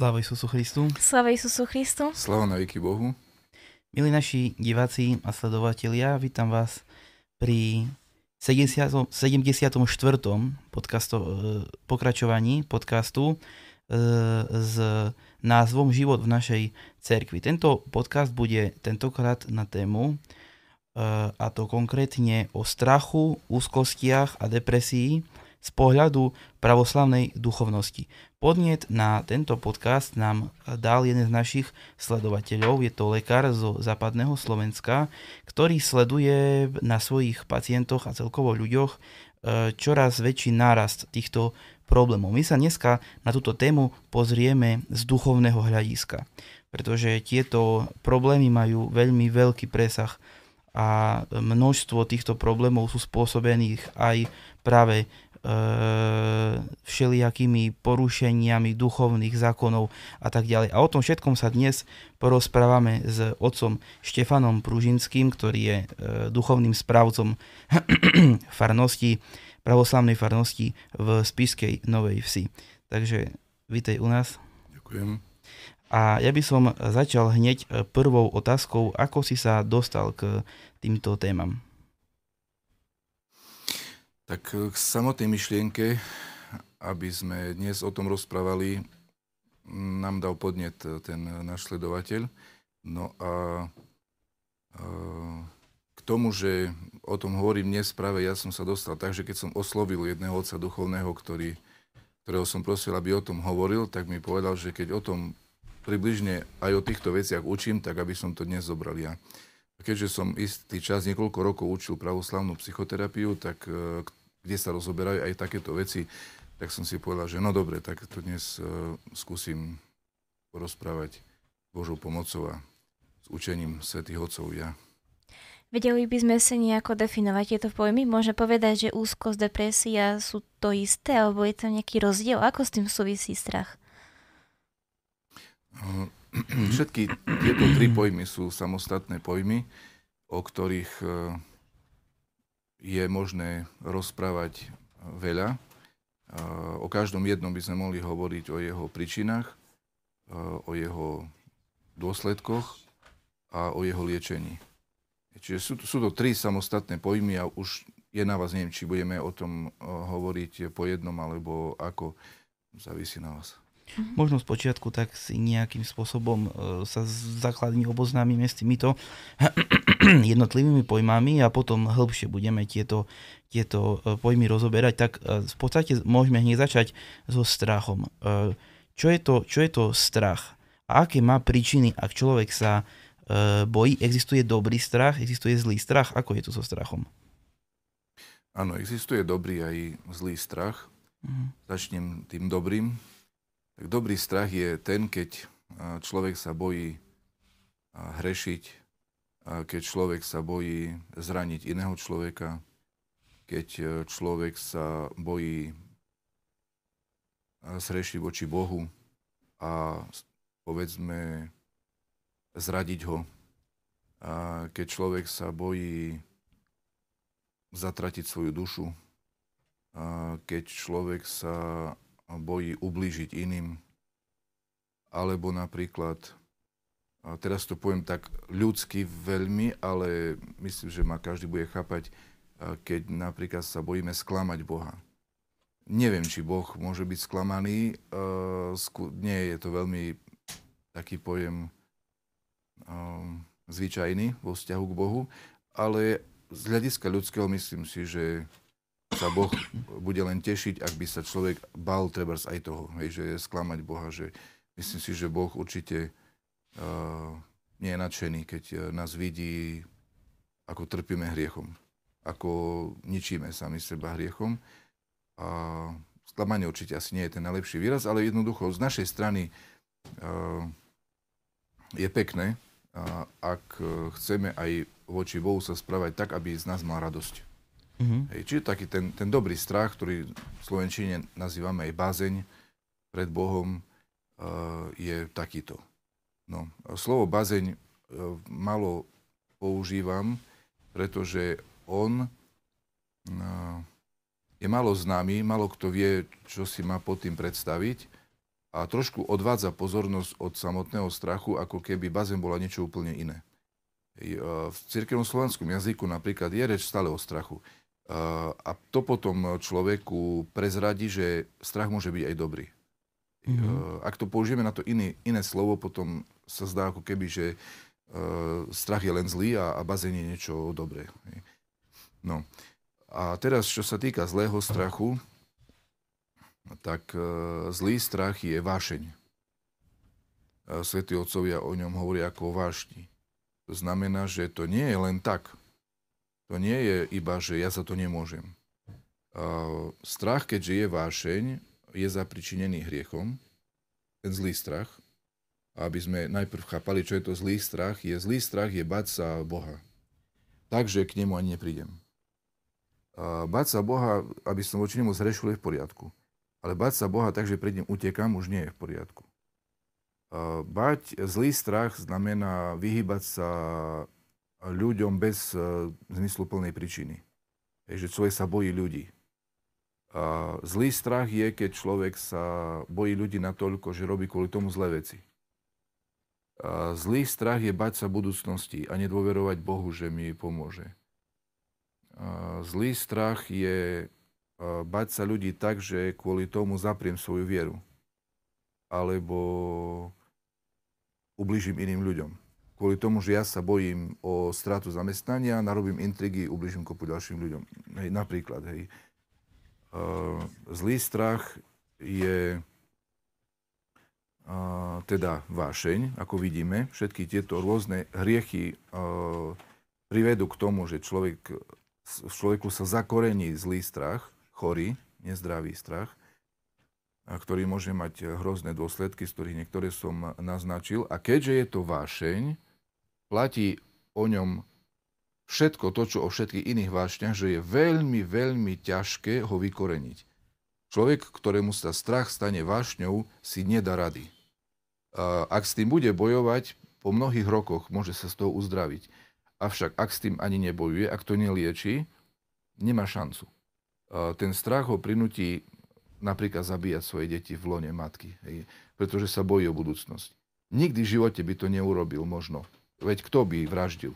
Sláva Isusu Christu. Sláva Isusu Christu. Sláva na veky Bohu. Milí naši diváci a sledovatelia, vítam vás pri 70, 74. Podcasto, e, pokračovaní podcastu e, s názvom Život v našej cerkvi. Tento podcast bude tentokrát na tému e, a to konkrétne o strachu, úzkostiach a depresii z pohľadu pravoslavnej duchovnosti. Podnet na tento podcast nám dal jeden z našich sledovateľov, je to lekár zo západného Slovenska, ktorý sleduje na svojich pacientoch a celkovo ľuďoch e, čoraz väčší nárast týchto problémov. My sa dneska na túto tému pozrieme z duchovného hľadiska, pretože tieto problémy majú veľmi veľký presah a množstvo týchto problémov sú spôsobených aj práve všelijakými porušeniami duchovných zákonov a tak ďalej. A o tom všetkom sa dnes porozprávame s otcom Štefanom Pružinským, ktorý je e, duchovným správcom farnosti, pravoslavnej farnosti v Spiskej Novej Vsi. Takže vítej u nás. Ďakujem. A ja by som začal hneď prvou otázkou, ako si sa dostal k týmto témam. Tak k samotnej myšlienke, aby sme dnes o tom rozprávali, nám dal podnet ten náš sledovateľ. No a, k tomu, že o tom hovorím dnes práve ja som sa dostal tak, že keď som oslovil jedného otca duchovného, ktorý, ktorého som prosil, aby o tom hovoril, tak mi povedal, že keď o tom približne aj o týchto veciach učím, tak aby som to dnes zobral ja. Keďže som istý čas, niekoľko rokov učil pravoslavnú psychoterapiu, tak kde sa rozoberajú aj takéto veci, tak som si povedal, že no dobre, tak to dnes uh, skúsim porozprávať Božou pomocou a s učením svätých Otcov ja. Vedeli by sme si nejako definovať tieto pojmy? Môže povedať, že úzkosť, depresia sú to isté, alebo je tam nejaký rozdiel? Ako s tým súvisí strach? Uh, všetky tieto tri pojmy sú samostatné pojmy, o ktorých uh, je možné rozprávať veľa. O každom jednom by sme mohli hovoriť o jeho príčinách, o jeho dôsledkoch a o jeho liečení. Čiže sú, sú to tri samostatné pojmy a už je na vás, neviem, či budeme o tom hovoriť po jednom alebo ako, závisí na vás. Mhm. Možno z počiatku tak si nejakým spôsobom e, sa základne oboznámime s týmito jednotlivými pojmami a potom hĺbšie budeme tieto, tieto e, pojmy rozoberať. Tak e, v podstate môžeme hneď začať so strachom. Čo je to, čo je to strach? A aké má príčiny, ak človek sa bojí? Existuje dobrý strach, existuje zlý strach? Ako je to so strachom? Áno, existuje dobrý aj zlý strach. Uh-huh. Začnem tým dobrým. Tak dobrý strach je ten, keď človek sa bojí hrešiť, keď človek sa bojí zraniť iného človeka, keď e, človek sa bojí zrešiť voči Bohu a povedzme zradiť ho. A keď človek sa bojí zatratiť svoju dušu, a keď človek sa bojí ublížiť iným. Alebo napríklad, a teraz to poviem tak ľudsky veľmi, ale myslím, že ma každý bude chápať, keď napríklad sa bojíme sklamať Boha. Neviem, či Boh môže byť sklamaný. Nie je to veľmi taký pojem zvyčajný vo vzťahu k Bohu, ale z hľadiska ľudského myslím si, že sa Boh bude len tešiť, ak by sa človek bal treba aj toho, hej, že sklamať Boha, že myslím si, že Boh určite uh, nie je nadšený, keď uh, nás vidí, ako trpíme hriechom, ako ničíme sami seba hriechom. A sklamanie určite asi nie je ten najlepší výraz, ale jednoducho z našej strany uh, je pekné, uh, ak chceme aj voči Bohu sa správať tak, aby z nás mal radosť. Mm-hmm. Hej, čiže taký ten, ten dobrý strach, ktorý v Slovenčine nazývame aj bázeň pred Bohom, uh, je takýto. No, slovo bázeň uh, malo používam, pretože on uh, je malo známy, malo kto vie, čo si má pod tým predstaviť. a trošku odvádza pozornosť od samotného strachu, ako keby bazén bola niečo úplne iné. V cirkevnom slovanskom jazyku napríklad je reč stále o strachu. A to potom človeku prezradí, že strach môže byť aj dobrý. Mm-hmm. Ak to použijeme na to iný, iné slovo, potom sa zdá ako keby, že strach je len zlý a, a bazén je niečo dobré. No. A teraz, čo sa týka zlého strachu, tak zlý strach je vášeň. Svetí otcovia o ňom hovoria ako o vášni. To znamená, že to nie je len tak. To nie je iba, že ja za to nemôžem. E, strach, keďže je vášeň, je zapričinený hriechom. Ten zlý strach. Aby sme najprv chápali, čo je to zlý strach. Je zlý strach je bať sa Boha. Takže k nemu ani neprídem. Bať sa Boha, aby som voči nemu zrešil, je v poriadku. Ale bať sa Boha tak, že pred ním utekám, už nie je v poriadku. Bať, zlý strach znamená vyhybať sa ľuďom bez e, zmysluplnej príčiny. Takže človek sa bojí ľudí. Zlý strach je, keď človek sa bojí ľudí natoľko, že robí kvôli tomu zlé veci. Zlý strach je bať sa budúcnosti a nedôverovať Bohu, že mi pomôže. Zlý strach je bať sa ľudí tak, že kvôli tomu zapriem svoju vieru. Alebo ubližím iným ľuďom. Kvôli tomu, že ja sa bojím o stratu zamestnania, narobím intrigy, ubližím kopu ďalším ľuďom. Hej, napríklad, hej. Uh, zlý strach je uh, teda vášeň, ako vidíme. Všetky tieto rôzne hriechy uh, privedú k tomu, že človek, v človeku sa zakorení zlý strach chorý, nezdravý strach, ktorý môže mať hrozné dôsledky, z ktorých niektoré som naznačil. A keďže je to vášeň, platí o ňom všetko to, čo o všetkých iných vášňach, že je veľmi, veľmi ťažké ho vykoreniť. Človek, ktorému sa strach stane vášňou, si nedá rady. Ak s tým bude bojovať, po mnohých rokoch môže sa z toho uzdraviť. Avšak ak s tým ani nebojuje, ak to nelieči, nemá šancu ten strach ho prinúti napríklad zabíjať svoje deti v lone matky, hej, pretože sa bojí o budúcnosť. Nikdy v živote by to neurobil možno. Veď kto by vraždil?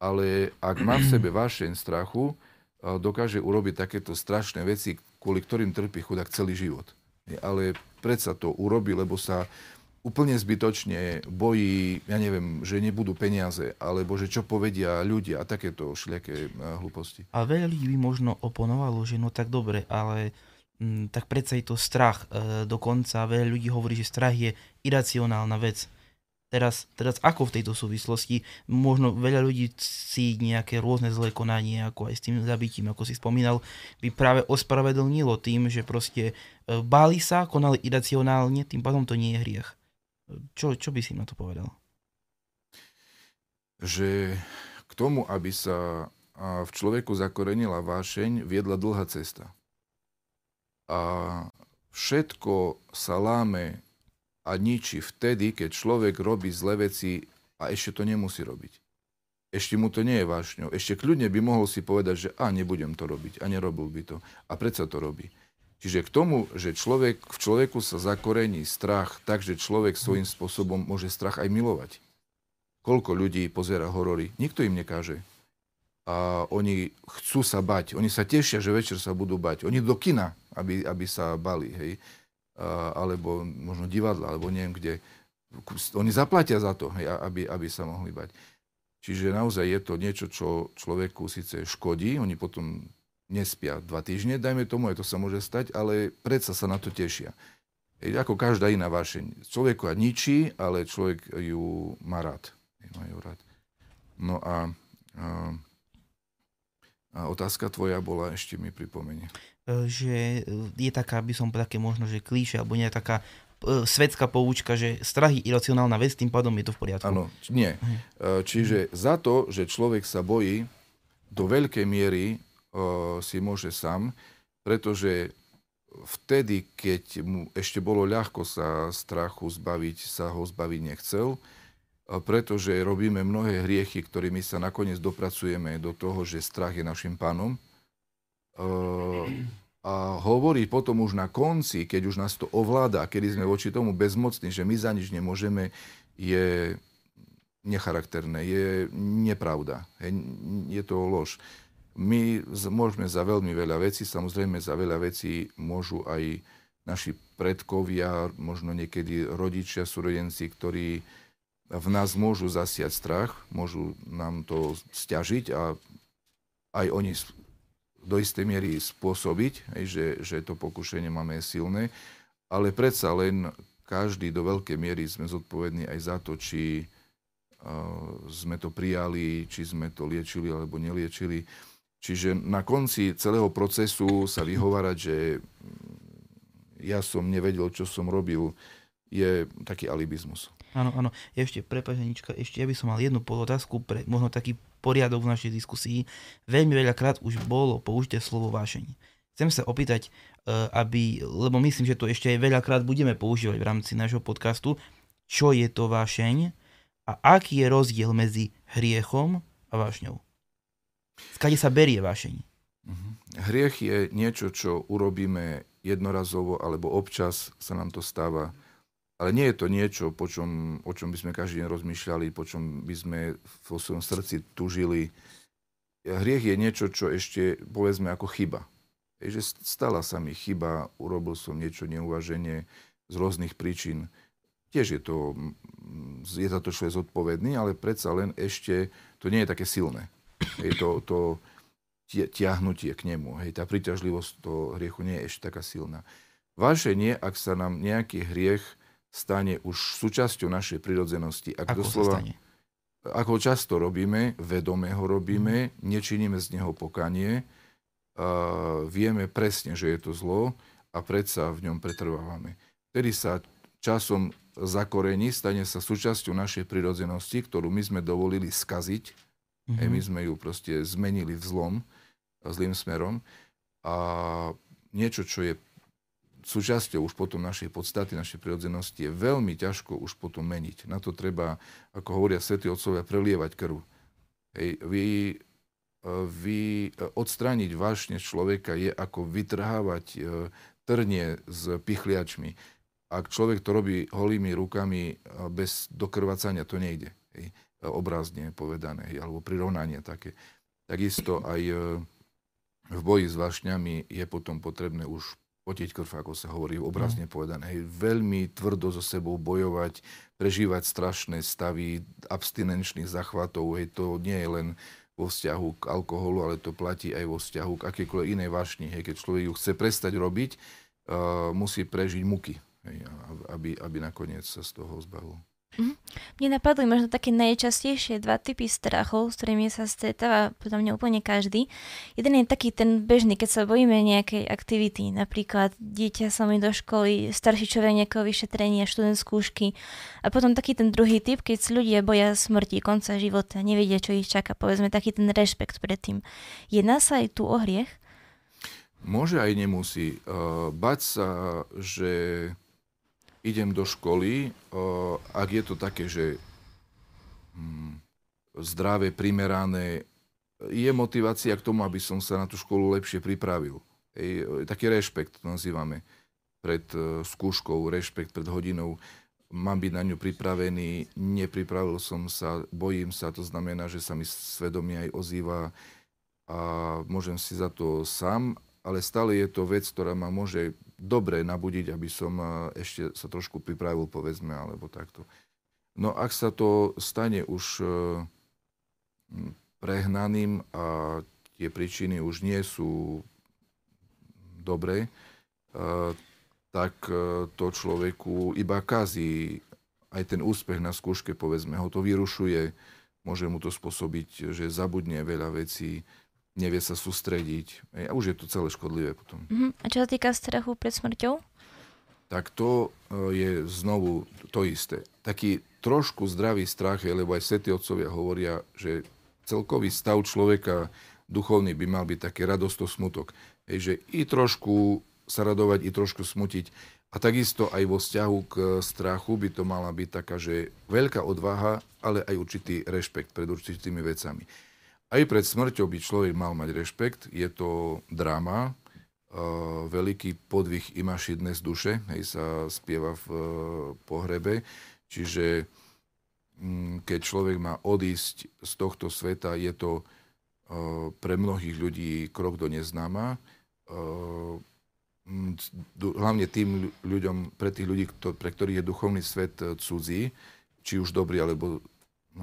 Ale ak má v sebe vášeň strachu, dokáže urobiť takéto strašné veci, kvôli ktorým trpí chudák celý život. Ale predsa to urobí, lebo sa úplne zbytočne bojí, ja neviem, že nebudú peniaze, alebo že čo povedia ľudia a takéto šľaké eh, hlúposti. A veľa ľudí by možno oponovalo, že no tak dobre, ale m, mm, tak predsa je to strach. E, dokonca veľa ľudí hovorí, že strach je iracionálna vec. Teraz, teraz ako v tejto súvislosti možno veľa ľudí si nejaké rôzne zlé konanie, ako aj s tým zabitím, ako si spomínal, by práve ospravedlnilo tým, že proste e, báli sa, konali iracionálne, tým pádom to nie je hriech. Čo, čo by si na to povedal? Že k tomu, aby sa v človeku zakorenila vášeň, viedla dlhá cesta. A všetko sa láme a ničí vtedy, keď človek robí zlé veci a ešte to nemusí robiť. Ešte mu to nie je vášňou. Ešte kľudne by mohol si povedať, že a nebudem to robiť a nerobil by to. A predsa to robí. Čiže k tomu, že človek, v človeku sa zakorení strach, takže človek svojím spôsobom môže strach aj milovať. Koľko ľudí pozera horory? Nikto im nekáže. A oni chcú sa bať. Oni sa tešia, že večer sa budú bať. Oni do kina, aby, aby sa bali. Hej. Alebo možno divadla, alebo neviem kde. Oni zaplatia za to, hej, aby, aby sa mohli bať. Čiže naozaj je to niečo, čo človeku síce škodí. Oni potom nespia dva týždne, dajme tomu, aj to sa môže stať, ale predsa sa na to tešia. Je ako každá iná vášeň. Človek ju ničí, ale človek ju má rád. Má rád. No a, a, a otázka tvoja bola, ešte mi pripomenie. E, že je taká, by som také možno, že klíše, alebo nie taká e, svetská poučka, že strach je iracionálna vec, tým pádom je to v poriadku. Áno, nie. E, čiže za to, že človek sa bojí do veľkej miery si môže sám, pretože vtedy, keď mu ešte bolo ľahko sa strachu zbaviť, sa ho zbaviť nechcel, pretože robíme mnohé hriechy, ktorými sa nakoniec dopracujeme do toho, že strach je našim pánom. A hovorí potom už na konci, keď už nás to ovláda, kedy sme voči tomu bezmocní, že my za nič nemôžeme, je necharakterné, je nepravda. Je to lož. My môžeme za veľmi veľa vecí, samozrejme za veľa vecí môžu aj naši predkovia, možno niekedy rodičia, súrodenci, ktorí v nás môžu zasiať strach, môžu nám to stiažiť a aj oni do istej miery spôsobiť, že, že to pokušenie máme silné, ale predsa len každý do veľkej miery sme zodpovední aj za to, či uh, sme to prijali, či sme to liečili alebo neliečili. Čiže na konci celého procesu sa vyhovárať, že ja som nevedel, čo som robil, je taký alibizmus. Áno, áno. Ešte, prepáč, Anička, ešte ja by som mal jednu podotázku pre možno taký poriadok v našej diskusii. Veľmi veľakrát už bolo použité slovo vášeň. Chcem sa opýtať, e, aby, lebo myslím, že to ešte aj veľakrát budeme používať v rámci nášho podcastu, čo je to vášeň a aký je rozdiel medzi hriechom a vášňou. Skade sa berie vášeň? Mhm. Hriech je niečo, čo urobíme jednorazovo alebo občas sa nám to stáva ale nie je to niečo, po čom, o čom by sme každý deň rozmýšľali, po čom by sme vo svojom srdci tužili. Hriech je niečo, čo ešte povedzme ako chyba. Že stala sa mi chyba, urobil som niečo neuvaženie z rôznych príčin. Tiež je to, je za to človek zodpovedný, ale predsa len ešte to nie je také silné. Je to, to tiahnutie k nemu. Hej, tá príťažlivosť toho hriechu nie je ešte taká silná. Váženie, ak sa nám nejaký hriech stane už súčasťou našej prirodzenosti. Ak Ako doslova, sa stane? Ako často robíme, vedome ho robíme, mm. nečiníme z neho pokanie, a vieme presne, že je to zlo a predsa v ňom pretrvávame. Vtedy sa časom zakorení, stane sa súčasťou našej prirodzenosti, ktorú my sme dovolili skaziť. Mm-hmm. my sme ju proste zmenili v zlom, zlým smerom. A niečo, čo je súčasťou už potom našej podstaty, našej prirodzenosti je veľmi ťažko už potom meniť. Na to treba, ako hovoria svätí otcovia, prelievať krv. Hej, vy, e, vy e, odstrániť vášne človeka je ako vytrhávať e, trnie s pichliačmi. Ak človek to robí holými rukami bez dokrvacania, to nejde. Hej, obrazne povedané, hej, alebo prirovnanie také. Takisto aj v boji s vášňami je potom potrebné už potiť krv, ako sa hovorí, obrazne mm. povedané. Hej, veľmi tvrdo so sebou bojovať, prežívať strašné stavy abstinenčných zachvatov. Hej, to nie je len vo vzťahu k alkoholu, ale to platí aj vo vzťahu k akékoľvek inej vášni. Hej, keď človek ju chce prestať robiť, uh, musí prežiť muky, hej, aby, aby nakoniec sa z toho zbavil. Mm. Mne napadli možno také najčastejšie dva typy strachov, s ktorými sa stretáva podľa mňa úplne každý. Jeden je taký ten bežný, keď sa bojíme nejakej aktivity, napríklad dieťa sa mi do školy, starší človek nejakého vyšetrenia, študent skúšky. A potom taký ten druhý typ, keď sa ľudia boja smrti, konca života, nevedia, čo ich čaká, povedzme taký ten rešpekt pred tým. Jedná sa aj tu o hriech? Môže aj nemusí. Uh, bať sa, že idem do školy, ak je to také, že hm, zdravé, primerané, je motivácia k tomu, aby som sa na tú školu lepšie pripravil. Ej, taký rešpekt nazývame pred e, skúškou, rešpekt pred hodinou. Mám byť na ňu pripravený, nepripravil som sa, bojím sa, to znamená, že sa mi svedomie aj ozýva a môžem si za to sám, ale stále je to vec, ktorá ma môže dobre nabudiť, aby som ešte sa trošku pripravil, povedzme, alebo takto. No ak sa to stane už e, prehnaným a tie príčiny už nie sú dobré, e, tak e, to človeku iba kazí aj ten úspech na skúške, povedzme, ho to vyrušuje, môže mu to spôsobiť, že zabudne veľa vecí, nevie sa sústrediť. A už je to celé škodlivé potom. Uh-huh. A čo sa týka strachu pred smrťou? Tak to e, je znovu to isté. Taký trošku zdravý strach je, lebo aj svätí otcovia hovoria, že celkový stav človeka duchovný by mal byť taký radosto smutok. Hej, že i trošku sa radovať, i trošku smutiť. A takisto aj vo vzťahu k strachu by to mala byť taká, že veľká odvaha, ale aj určitý rešpekt pred určitými vecami. Aj pred smrťou by človek mal mať rešpekt, je to dráma, veľký podvih imaši dnes duše, hej, sa spieva v uh, pohrebe. Čiže um, keď človek má odísť z tohto sveta, je to uh, pre mnohých ľudí krok do neznáma. Uh, hlavne tým ľuďom, pre tých ľudí, pre ktorých je duchovný svet cudzí, či už dobrý alebo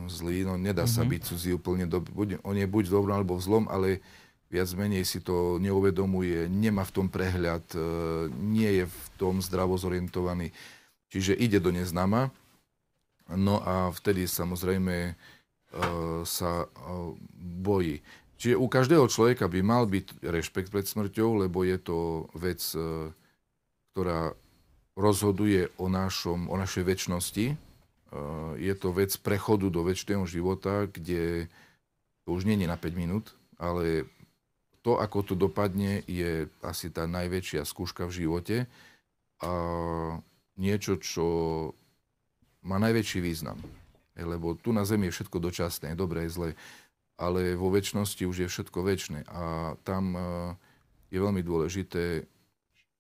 zlý, no nedá mm-hmm. sa mhm. byť cudzí úplne dobrý. On je buď v dobrom alebo v zlom, ale viac menej si to neuvedomuje, nemá v tom prehľad, e, nie je v tom zdravo zorientovaný. Čiže ide do neznáma. No a vtedy samozrejme e, sa e, bojí. Čiže u každého človeka by mal byť rešpekt pred smrťou, lebo je to vec, ktorá rozhoduje o, našom, o našej väčšnosti. Je to vec prechodu do väčšného života, kde to už nie je na 5 minút, ale to, ako to dopadne, je asi tá najväčšia skúška v živote a niečo, čo má najväčší význam. Lebo tu na Zemi je všetko dočasné, dobré, zlé, ale vo väčšnosti už je všetko väčšie a tam e, je veľmi dôležité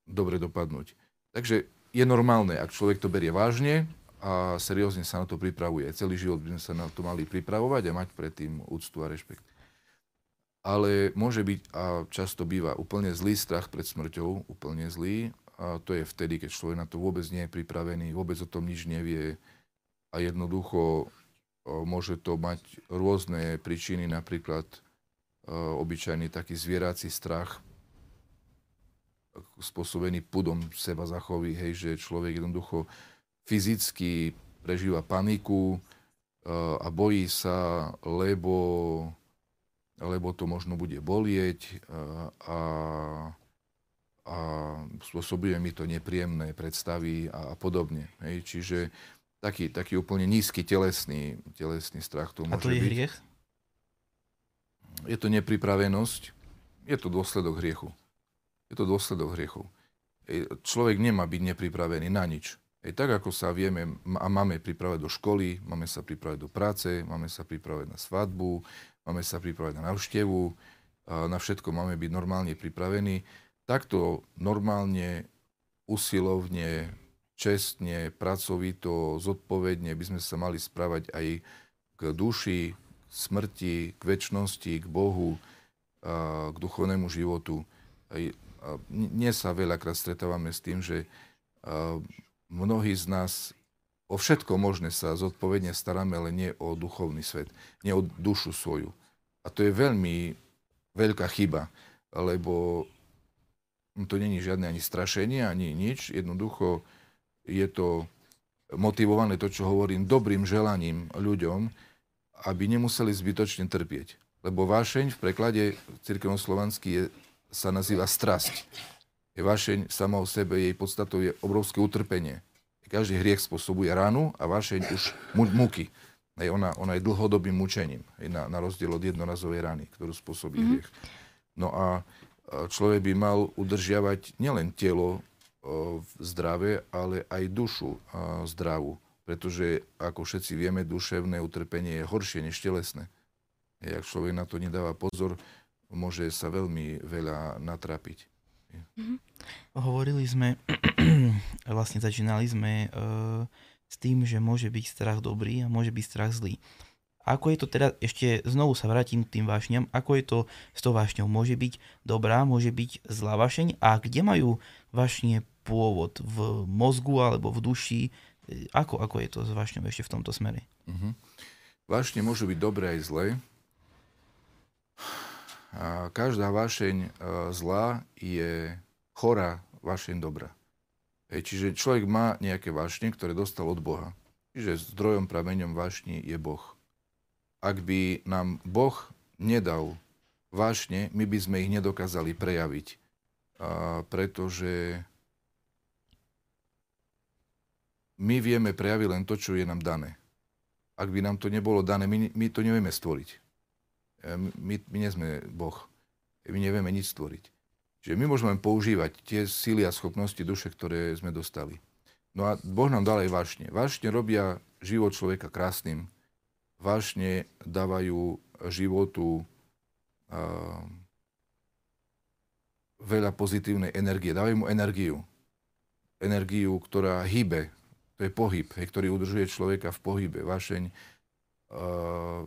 dobre dopadnúť. Takže je normálne, ak človek to berie vážne a seriózne sa na to pripravuje. Celý život by sme sa na to mali pripravovať a mať predtým úctu a rešpekt ale môže byť a často býva úplne zlý strach pred smrťou, úplne zlý. A to je vtedy, keď človek na to vôbec nie je pripravený, vôbec o tom nič nevie a jednoducho môže to mať rôzne príčiny, napríklad obyčajný taký zvierací strach, spôsobený pudom seba zachovy, hej, že človek jednoducho fyzicky prežíva paniku a bojí sa, lebo lebo to možno bude bolieť a, a, a spôsobuje mi to nepríjemné predstavy a, a podobne. Hej. Čiže taký, taký úplne nízky telesný, telesný strach to môže. A to je byť. hriech? Je to nepripravenosť, je to dôsledok hriechu. Je to dôsledok hriechu. Človek nemá byť nepripravený na nič. Ej, tak ako sa vieme a máme pripravať do školy, máme sa pripravať do práce, máme sa pripravať na svadbu, máme sa pripravať na návštevu, na všetko máme byť normálne pripravení. Takto normálne, usilovne, čestne, pracovito, zodpovedne by sme sa mali správať aj k duši, k smrti, k väčšnosti, k Bohu, k duchovnému životu. Dnes sa veľakrát stretávame s tým, že mnohí z nás O všetko možné sa zodpovedne staráme, ale nie o duchovný svet, nie o dušu svoju. A to je veľmi veľká chyba, lebo to není žiadne ani strašenie, ani nič. Jednoducho je to motivované to, čo hovorím, dobrým želaním ľuďom, aby nemuseli zbytočne trpieť. Lebo vášeň v preklade cirkevnoslovanský je, sa nazýva strasť. Je vášeň sama o sebe, jej podstatou je obrovské utrpenie. Každý hriech spôsobuje ranu a vaše už muky. Hej, ona, ona je dlhodobým mučením, hej, na, na rozdiel od jednorazovej rany, ktorú spôsobí mm-hmm. hriech. No a človek by mal udržiavať nielen telo o, zdravé, ale aj dušu o, zdravú. Pretože, ako všetci vieme, duševné utrpenie je horšie než telesné. Hej, ak človek na to nedáva pozor, môže sa veľmi veľa natrapiť. Mm-hmm. Hovorili sme, vlastne začínali sme uh, s tým, že môže byť strach dobrý a môže byť strach zlý. Ako je to teda, ešte znovu sa vrátim k tým vášňam, ako je to s tou vášňou? Môže byť dobrá, môže byť zlá vášeň a kde majú vášne pôvod? V mozgu alebo v duši? Ako, ako je to s vášňou ešte v tomto smere? Uh-huh. Vášne môžu byť dobré aj zlé. Každá vášeň e, zlá je chorá vášeň dobrá. Čiže človek má nejaké vášne, ktoré dostal od Boha. Čiže zdrojom, prameňom vášni je Boh. Ak by nám Boh nedal vášne, my by sme ich nedokázali prejaviť. A pretože my vieme prejaviť len to, čo je nám dané. Ak by nám to nebolo dané, my, my to nevieme stvoriť. E, my, my nie sme Boh. My nevieme nič stvoriť. Čiže my môžeme používať tie síly a schopnosti duše, ktoré sme dostali. No a Boh nám dal aj vášne. Vášne robia život človeka krásnym. Vášne dávajú životu uh, veľa pozitívnej energie. Dávajú mu energiu. Energiu, ktorá hýbe. To je pohyb, ktorý udržuje človeka v pohybe. Vášeň uh,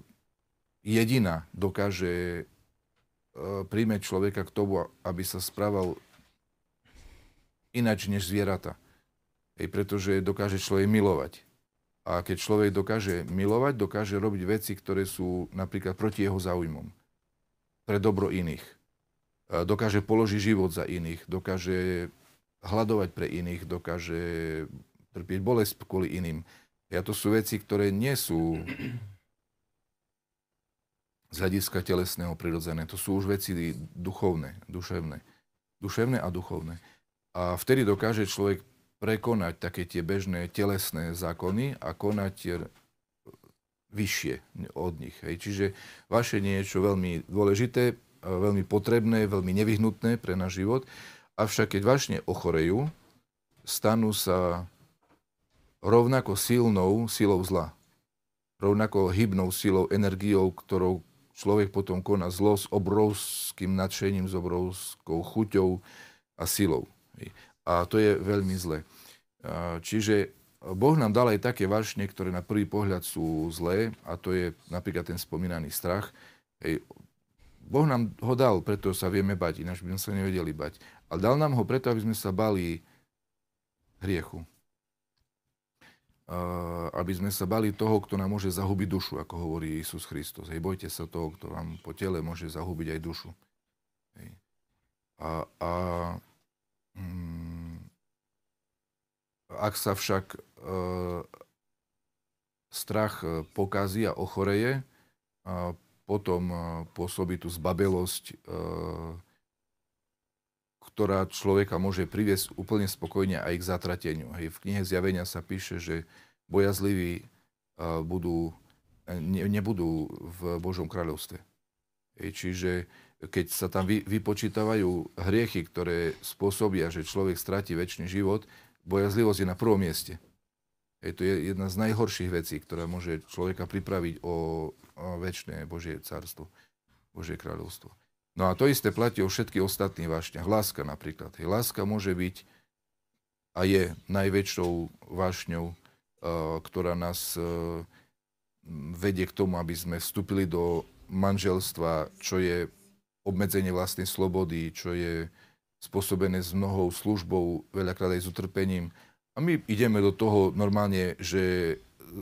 jediná dokáže uh, príjmeť človeka k tomu, aby sa správal ináč než zvieratá. Hej, pretože dokáže človek milovať. A keď človek dokáže milovať, dokáže robiť veci, ktoré sú napríklad proti jeho záujmom. Pre dobro iných dokáže položiť život za iných, dokáže hľadovať pre iných, dokáže trpieť bolesť kvôli iným. A to sú veci, ktoré nie sú z hľadiska telesného prirodzené. To sú už veci duchovné, duševné. Duševné a duchovné. A vtedy dokáže človek prekonať také tie bežné telesné zákony a konať vyššie od nich. Hej. Čiže vaše niečo veľmi dôležité, veľmi potrebné, veľmi nevyhnutné pre náš život. Avšak keď vážne ochorejú, stanú sa rovnako silnou silou zla. Rovnako hybnou silou, energiou, ktorou človek potom koná zlo s obrovským nadšením, s obrovskou chuťou a silou. A to je veľmi zle. Čiže Boh nám dal aj také vášne, ktoré na prvý pohľad sú zlé, a to je napríklad ten spomínaný strach. Boh nám ho dal, preto sa vieme bať, ináč by sme sa nevedeli bať. Ale dal nám ho preto, aby sme sa bali hriechu. Aby sme sa bali toho, kto nám môže zahubiť dušu, ako hovorí Isus Kristus. Hej, bojte sa toho, kto vám po tele môže zahubiť aj dušu. Hej. A, a mm, ak sa však uh, strach e, pokazí a ochoreje, uh, potom eh, pôsobí tu zbabelosť, eh, ktorá človeka môže priviesť úplne spokojne aj k zatrateniu. Hej, v knihe Zjavenia sa píše, že bojazliví eh, budú, ne, nebudú v Božom kráľovstve. Hej, čiže keď sa tam vy, vypočítavajú hriechy, ktoré spôsobia, že človek stratí väčší život, bojazlivosť je na prvom mieste. Je to je jedna z najhorších vecí, ktorá môže človeka pripraviť o, o väčšie Božie cárstvo, Božie kráľovstvo. No a to isté platí o všetkých ostatných vášniach. Láska napríklad. Hej, láska môže byť a je najväčšou vášňou, uh, ktorá nás uh, vedie k tomu, aby sme vstúpili do manželstva, čo je obmedzenie vlastnej slobody, čo je spôsobené s mnohou službou, veľakrát aj s utrpením, a my ideme do toho normálne, že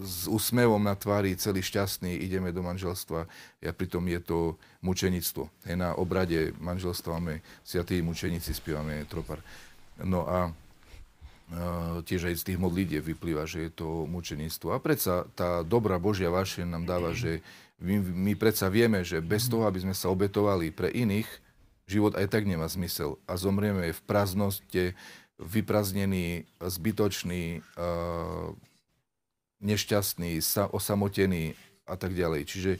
s úsmevom na tvári, celý šťastný, ideme do manželstva a pritom je to mučenictvo. Hej, na obrade manželstva máme sviatí mučeníci, spievame tropar. No a Uh, tiež aj z tých modlitieb vyplýva, že je to mučenictvo. A predsa tá dobrá Božia vaše nám dáva, že my, my predsa vieme, že bez toho, aby sme sa obetovali pre iných, život aj tak nemá zmysel. A zomrieme v prázdnosti, vypraznený, zbytočný, nešťastný, osamotený a tak ďalej. Čiže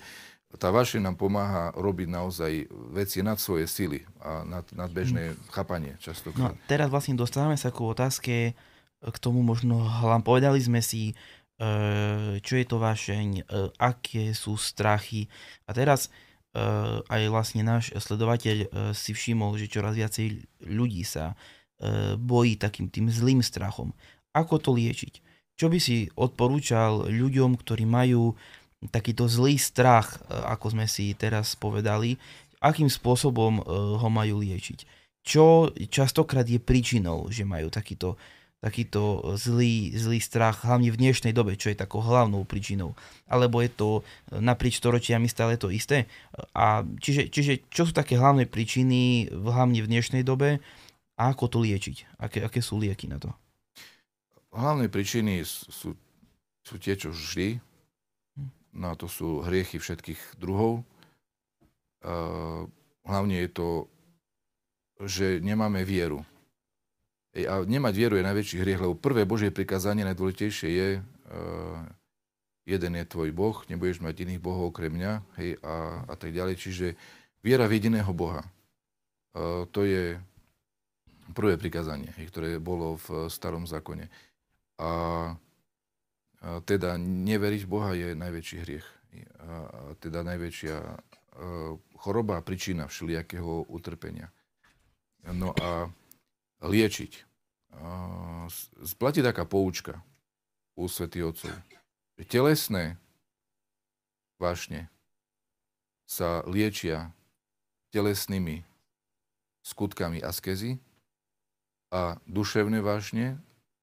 tá vaše nám pomáha robiť naozaj veci nad svoje sily a nad, nad bežné hmm. chápanie častokrát. No, teraz vlastne dostávame sa ku otázke k tomu možno hlavne povedali sme si, e, čo je to vašeň, e, aké sú strachy. A teraz aj vlastne náš sledovateľ si všimol, že čoraz viacej ľudí sa bojí takým tým zlým strachom. Ako to liečiť? Čo by si odporúčal ľuďom, ktorí majú takýto zlý strach, e, ako sme si teraz povedali, akým spôsobom e, ho majú liečiť? Čo častokrát je príčinou, že majú takýto, takýto zlý, zlý strach, hlavne v dnešnej dobe, čo je takou hlavnou príčinou? Alebo je to naprieč storočiami stále to isté? A čiže, čiže čo sú také hlavné príčiny, hlavne v dnešnej dobe, a ako to liečiť? Aké, aké sú lieky na to? Hlavné príčiny sú, sú tie, čo vždy. Hm. No a to sú hriechy všetkých druhov. hlavne je to, že nemáme vieru. A nemať vieru je najväčší hriech, lebo prvé Božie prikázanie najdôležitejšie je, jeden je tvoj Boh, nebudeš mať iných bohov okrem mňa, hej, a, a tak ďalej. Čiže viera v jediného Boha. to je prvé prikázanie, ktoré bolo v starom zákone. A, teda neveriť Boha je najväčší hriech. A teda najväčšia choroba a príčina všelijakého utrpenia. No a liečiť. Splatí taká poučka u svätých otcov. Telesné vášne sa liečia telesnými skutkami askezy a duševné vášne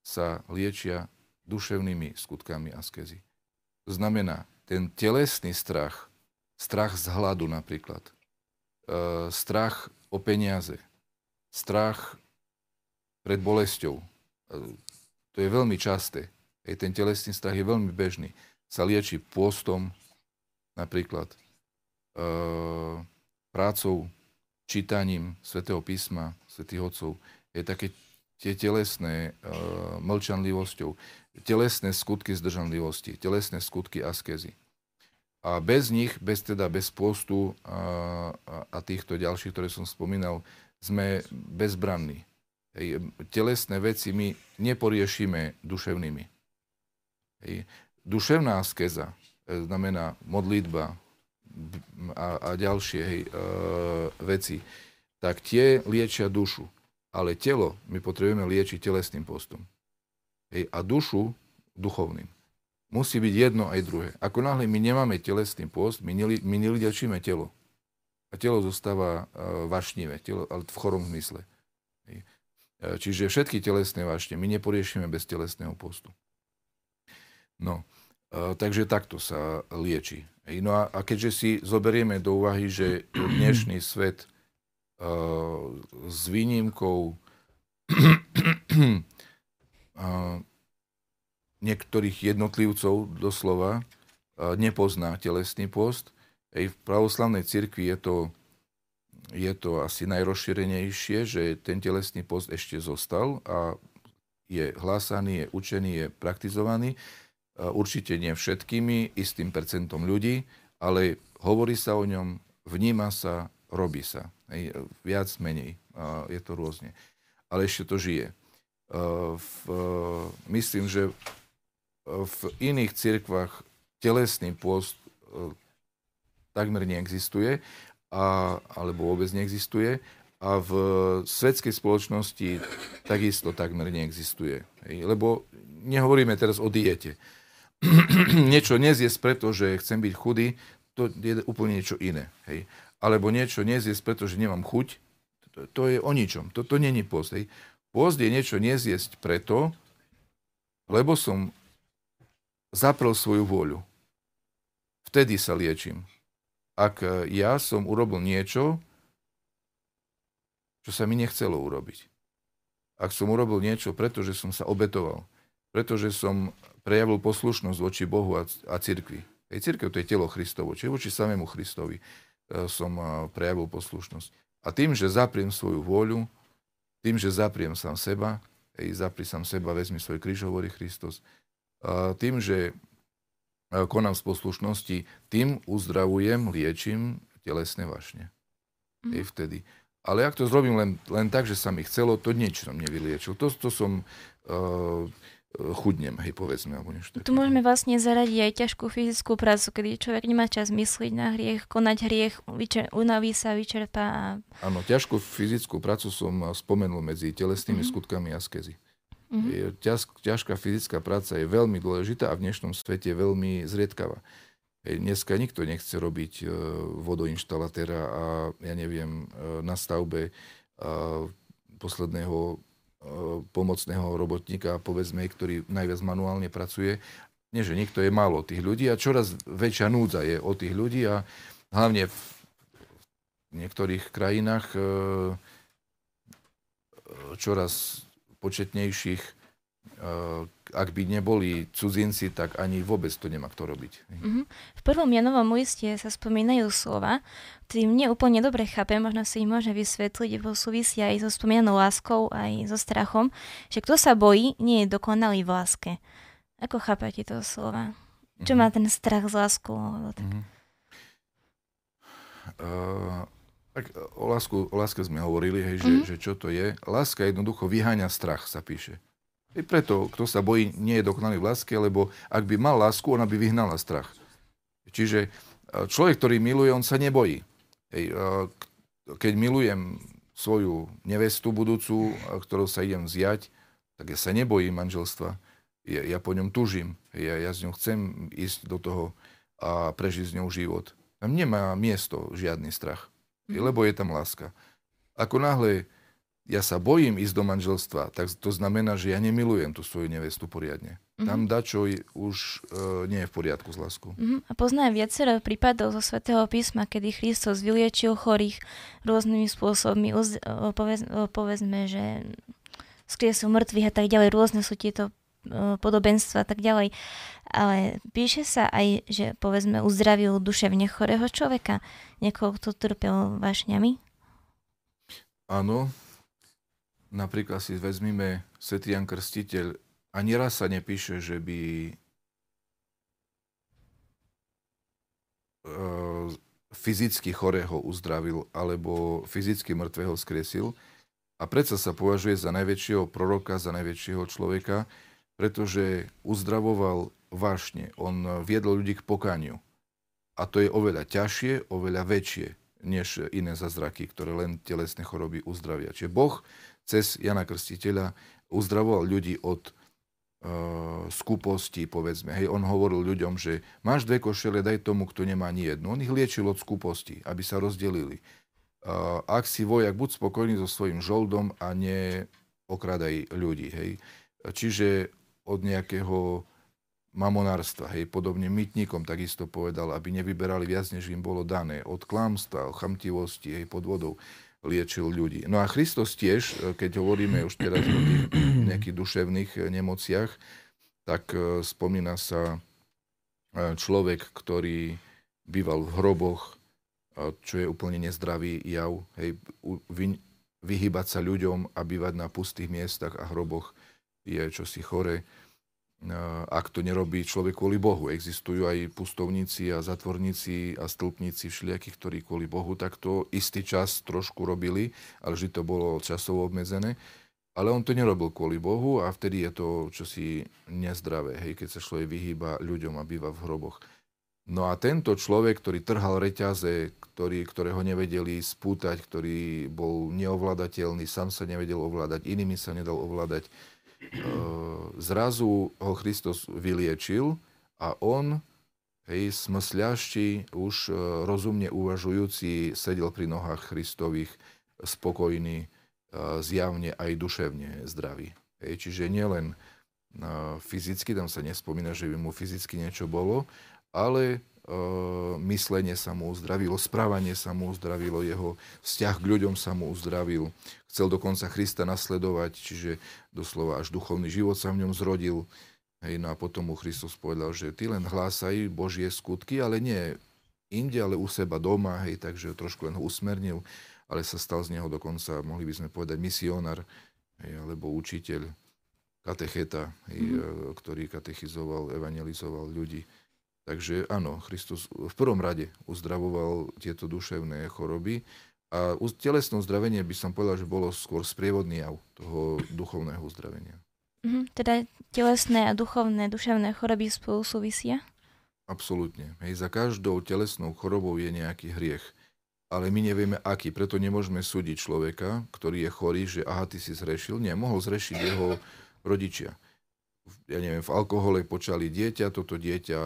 sa liečia duševnými skutkami askezy. To znamená, ten telesný strach, strach z hladu napríklad, e, strach o peniaze, strach pred bolesťou, e, to je veľmi časté. Hej, ten telesný strach je veľmi bežný. Sa lieči pôstom napríklad, e, prácou, čítaním svätého písma, svätých otcov. Je také tie telesné e, mlčanlivosťou, telesné skutky zdržanlivosti, telesné skutky askezy. A bez nich, bez teda bez postu a, a, a týchto ďalších, ktoré som spomínal, sme bezbranní. Hej, telesné veci my neporiešime duševnými. Hej. Duševná askeza e, znamená modlitba a, a ďalšie hej, e, veci, tak tie liečia dušu. Ale telo my potrebujeme liečiť telesným postom. Hej, a dušu duchovným. Musí byť jedno aj druhé. Ako náhle my nemáme telesný post, my, neli, neliečíme telo. A telo zostáva e, vašnivé, telo, ale v chorom zmysle. Hej. E, čiže všetky telesné vášne my neporiešime bez telesného postu. No, e, takže takto sa lieči. No a, a keďže si zoberieme do úvahy, že dnešný svet uh, s výnimkou niektorých jednotlivcov doslova nepozná telesný post, aj v pravoslavnej cirkvi je to, je to asi najrozšírenejšie, že ten telesný post ešte zostal a je hlásaný, je učený, je praktizovaný. Určite nie všetkými, istým percentom ľudí, ale hovorí sa o ňom, vníma sa, robí sa. Hej, viac, menej. Je to rôzne. Ale ešte to žije. V, myslím, že v iných cirkvách telesný pôst takmer neexistuje, a, alebo vôbec neexistuje a v svetskej spoločnosti takisto takmer neexistuje. Hej, lebo nehovoríme teraz o diete. niečo nezjesť preto, chcem byť chudý, to je úplne niečo iné. Hej. Alebo niečo nezjesť preto, že nemám chuť, to, to je o ničom. Toto není post. Hej. Je niečo nezjesť preto, lebo som zaprel svoju vôľu. Vtedy sa liečím. Ak ja som urobil niečo, čo sa mi nechcelo urobiť. Ak som urobil niečo, pretože som sa obetoval, pretože som prejavil poslušnosť voči Bohu a, a cirkvi. Hej, církev to je telo Kristovo, čiže voči samému Kristovi e, som e, prejavil poslušnosť. A tým, že zapriem svoju vôľu, tým, že zapriem sám seba, hej, zapri sám seba, vezmi svoj kríž, hovorí Kristus, a tým, že e, konám z poslušnosti, tým uzdravujem, liečím telesné vašne. Mm. Hej, vtedy. Ale ak to zrobím len, len tak, že sa mi chcelo, to niečo som nevyliečil. To, to som uh, chudnem, hej, povedzme, alebo niečo Tu môžeme vlastne zaradiť aj ťažkú fyzickú prácu, kedy človek nemá čas myslieť na hriech, konať hriech, vyčer- unaví sa, vyčerpá. A... Áno, ťažkú fyzickú prácu som spomenul medzi telesnými mm-hmm. skutkami askezy. Mm-hmm. Ťaž, ťažká fyzická práca je veľmi dôležitá a v dnešnom svete je veľmi zriedkavá. Dneska nikto nechce robiť e, vodoinštalatéra a ja neviem, e, na stavbe posledného pomocného robotníka, povedzme, ktorý najviac manuálne pracuje. Nie, že niekto je málo tých ľudí a čoraz väčšia núdza je o tých ľudí a hlavne v niektorých krajinách e, čoraz početnejších Eh, ak by neboli cudzinci, tak ani vôbec to nemá kto robiť. Mm-hmm. V prvom Janovom liste sa spomínajú slova, ktorým nie úplne dobre chápem, možno si ich môže vysvetliť, vo súvisí aj so spomínanou láskou, aj so strachom, že kto sa bojí, nie je dokonalý v láske. Ako chápate to slova? Čo mm-hmm. má ten strach z láskou? Mm-hmm. Uh, tak o, lásku, o láske sme hovorili, hej, že, mm-hmm. že čo to je. Láska jednoducho vyháňa strach, sa píše. I preto, kto sa bojí, nie je dokonalý v láske, lebo ak by mal lásku, ona by vyhnala strach. Čiže človek, ktorý miluje, on sa nebojí. Hej, keď milujem svoju nevestu budúcu, ktorou sa idem vziať, tak ja sa nebojím manželstva. Ja, ja po ňom tužím. Ja, ja s ňou chcem ísť do toho a prežiť s ňou život. Tam nemá miesto žiadny strach, mm. lebo je tam láska. Ako náhle ja sa bojím ísť do manželstva, tak to znamená, že ja nemilujem tú svoju nevestu poriadne. Mm-hmm. Tam dačo už uh, nie je v poriadku s láskou. Mm-hmm. A poznám viacero prípadov zo svätého písma, kedy Kristus vyliečil chorých rôznymi spôsobmi. Uz, uh, povez, povedzme, že skriesil mŕtvych a tak ďalej. Rôzne sú tieto uh, podobenstva a tak ďalej. Ale píše sa aj, že povedzme uzdravil duševne chorého človeka. Niekoho, kto trpel vášňami. Áno, Napríklad si vezmime Svetý Jan Krstiteľ, ani raz sa nepíše, že by e, fyzicky chorého uzdravil alebo fyzicky mŕtvého skriesil. A predsa sa považuje za najväčšieho proroka, za najväčšieho človeka, pretože uzdravoval vášne. On viedol ľudí k pokaniu. A to je oveľa ťažšie, oveľa väčšie, než iné zazraky, ktoré len telesné choroby uzdravia. Čiže Boh cez Jana Krstiteľa uzdravoval ľudí od uh, skúposti, povedzme. Hej, on hovoril ľuďom, že máš dve košele, daj tomu, kto nemá ani jednu. On ich liečil od skúposti, aby sa rozdelili. Uh, ak si vojak, buď spokojný so svojím žoldom a ne okradaj ľudí. Hej. Čiže od nejakého mamonárstva, hej, podobne mytníkom takisto povedal, aby nevyberali viac, než im bolo dané. Od klamstva, chamtivosti, hej, podvodov liečil ľudí. No a Kristus tiež, e, keď hovoríme už teraz o tých nejakých duševných e, nemociach, tak e, spomína sa človek, ktorý býval v hroboch, čo je úplne nezdravý jav. Hej, vy, vyhybať sa ľuďom a bývať na pustých miestach a hroboch je čosi chore ak to nerobí človek kvôli Bohu. Existujú aj pustovníci a zatvorníci a stĺpníci všelijakí, ktorí kvôli Bohu takto istý čas trošku robili, ale že to bolo časovo obmedzené. Ale on to nerobil kvôli Bohu a vtedy je to čosi nezdravé, hej, keď sa človek vyhýba ľuďom a býva v hroboch. No a tento človek, ktorý trhal reťaze, ktorý, ktorého nevedeli spútať, ktorý bol neovládateľný, sám sa nevedel ovládať, inými sa nedal ovládať, zrazu ho Kristus vyliečil a on, hej, smysľašti, už e, rozumne uvažujúci, sedel pri nohách Kristových, spokojný, e, zjavne aj duševne zdravý. Hej, čiže nielen e, fyzicky, tam sa nespomína, že by mu fyzicky niečo bolo, ale myslenie sa mu uzdravilo, správanie sa mu uzdravilo, jeho vzťah k ľuďom sa mu uzdravil. Chcel dokonca Krista nasledovať, čiže doslova až duchovný život sa v ňom zrodil. Hej, no a potom mu Kristus povedal, že ty len hlásaj Božie skutky, ale nie inde, ale u seba doma, hej, takže trošku len ho usmernil, ale sa stal z neho dokonca, mohli by sme povedať, misionár, hej, alebo učiteľ, katecheta, hej, mm-hmm. ktorý katechizoval, evangelizoval ľudí. Takže áno, Kristus v prvom rade uzdravoval tieto duševné choroby a telesné uzdravenie by som povedal, že bolo skôr sprievodný jav toho duchovného uzdravenia. Mm-hmm, teda telesné a duchovné, duševné choroby spolu súvisia? Absolútne. Hej, za každou telesnou chorobou je nejaký hriech. Ale my nevieme aký, preto nemôžeme súdiť človeka, ktorý je chorý, že aha, ty si zrešil. Nie, mohol zrešiť jeho rodičia ja neviem, v alkohole počali dieťa, toto dieťa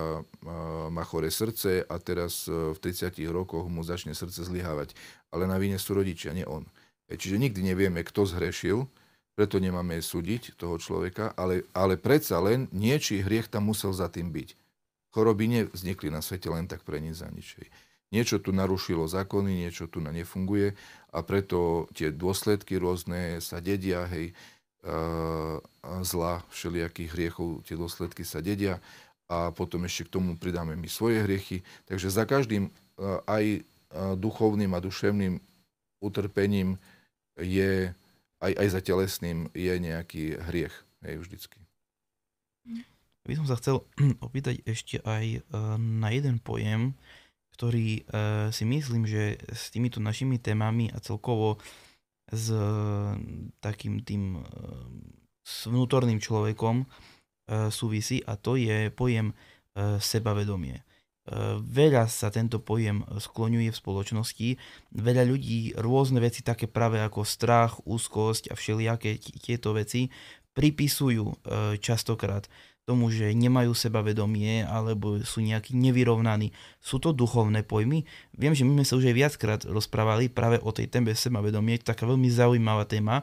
má chore srdce a teraz e, v 30 rokoch mu začne srdce zlyhávať. Ale na vine sú rodičia, nie on. E, čiže nikdy nevieme, kto zhrešil, preto nemáme súdiť toho človeka, ale, ale predsa len niečí hriech tam musel za tým byť. Choroby nevznikli na svete len tak pre nič za nič. Niečo tu narušilo zákony, niečo tu na nefunguje a preto tie dôsledky rôzne sa dedia, hej, zla, všelijakých hriechov, tie dôsledky sa dedia a potom ešte k tomu pridáme my svoje hriechy. Takže za každým aj duchovným a duševným utrpením je, aj, aj za telesným je nejaký hriech. Hej, vždycky. By som sa chcel opýtať ešte aj e, na jeden pojem, ktorý si myslím, že s týmito našimi témami a celkovo s takým tým s vnútorným človekom súvisí a to je pojem sebavedomie. veľa sa tento pojem skloňuje v spoločnosti. Veľa ľudí rôzne veci také práve ako strach, úzkosť a všelijaké tieto veci pripisujú častokrát tomu, že nemajú sebavedomie alebo sú nejakí nevyrovnaní. Sú to duchovné pojmy? Viem, že my sme sa už aj viackrát rozprávali práve o tej téme sebavedomie, taká veľmi zaujímavá téma.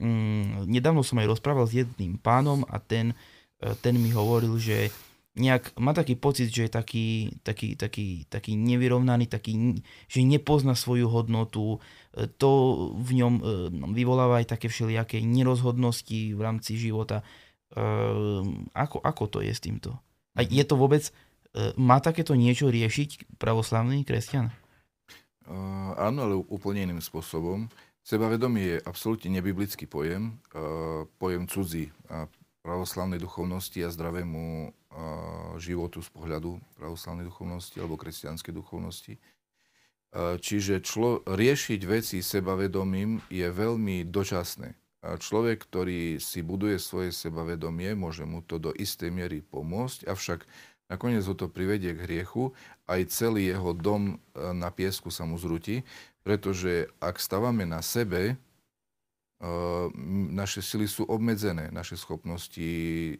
Mm, nedávno som aj rozprával s jedným pánom a ten, e, ten mi hovoril, že nejak má taký pocit, že je taký, taký, taký, taký nevyrovnaný, taký, že nepozná svoju hodnotu. E, to v ňom vyvoláva aj také všelijaké nerozhodnosti v rámci života. Ehm, ako, ako to je s týmto? A je to vôbec, e, má takéto niečo riešiť pravoslavný kresťan? Uh, áno, ale úplne iným spôsobom. Sebavedomie je absolútne nebiblický pojem, uh, pojem cudzí pravoslavnej duchovnosti a zdravému uh, životu z pohľadu pravoslavnej duchovnosti alebo kresťanskej duchovnosti. Uh, čiže člo, riešiť veci sebavedomím je veľmi dočasné človek, ktorý si buduje svoje sebavedomie, môže mu to do istej miery pomôcť, avšak nakoniec ho to privedie k hriechu, aj celý jeho dom e, na piesku sa mu zrúti, pretože ak stávame na sebe, e, naše sily sú obmedzené, naše schopnosti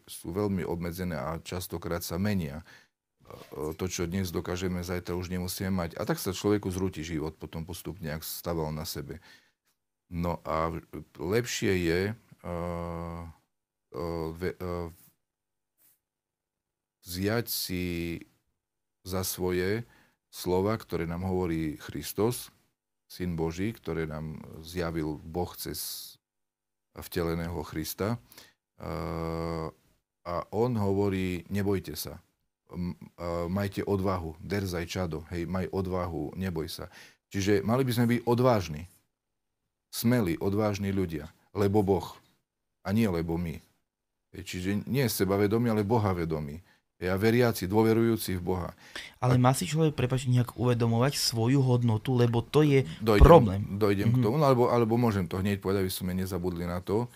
sú veľmi obmedzené a častokrát sa menia. E, to, čo dnes dokážeme, zajtra už nemusíme mať. A tak sa človeku zrúti život potom postupne, ak stával na sebe. No a lepšie je uh, uh, vziať si za svoje slova, ktoré nám hovorí Kristus, Syn Boží, ktoré nám zjavil Boh cez vteleného Krista. A on hovorí, nebojte sa, majte odvahu, derzaj čado, hej, maj odvahu, neboj sa. Čiže mali by sme byť odvážni smelí, odvážni ľudia, lebo Boh a nie lebo my. Čiže nie sebavedomí, ale Boha vedomí. Ja veriaci, dôverujúci v Boha. Ale má si človek, prepač, nejak uvedomovať svoju hodnotu, lebo to je dojdem, problém. Dojdem mm-hmm. k mhm. tomu, alebo, alebo môžem to hneď povedať, aby sme nezabudli na to.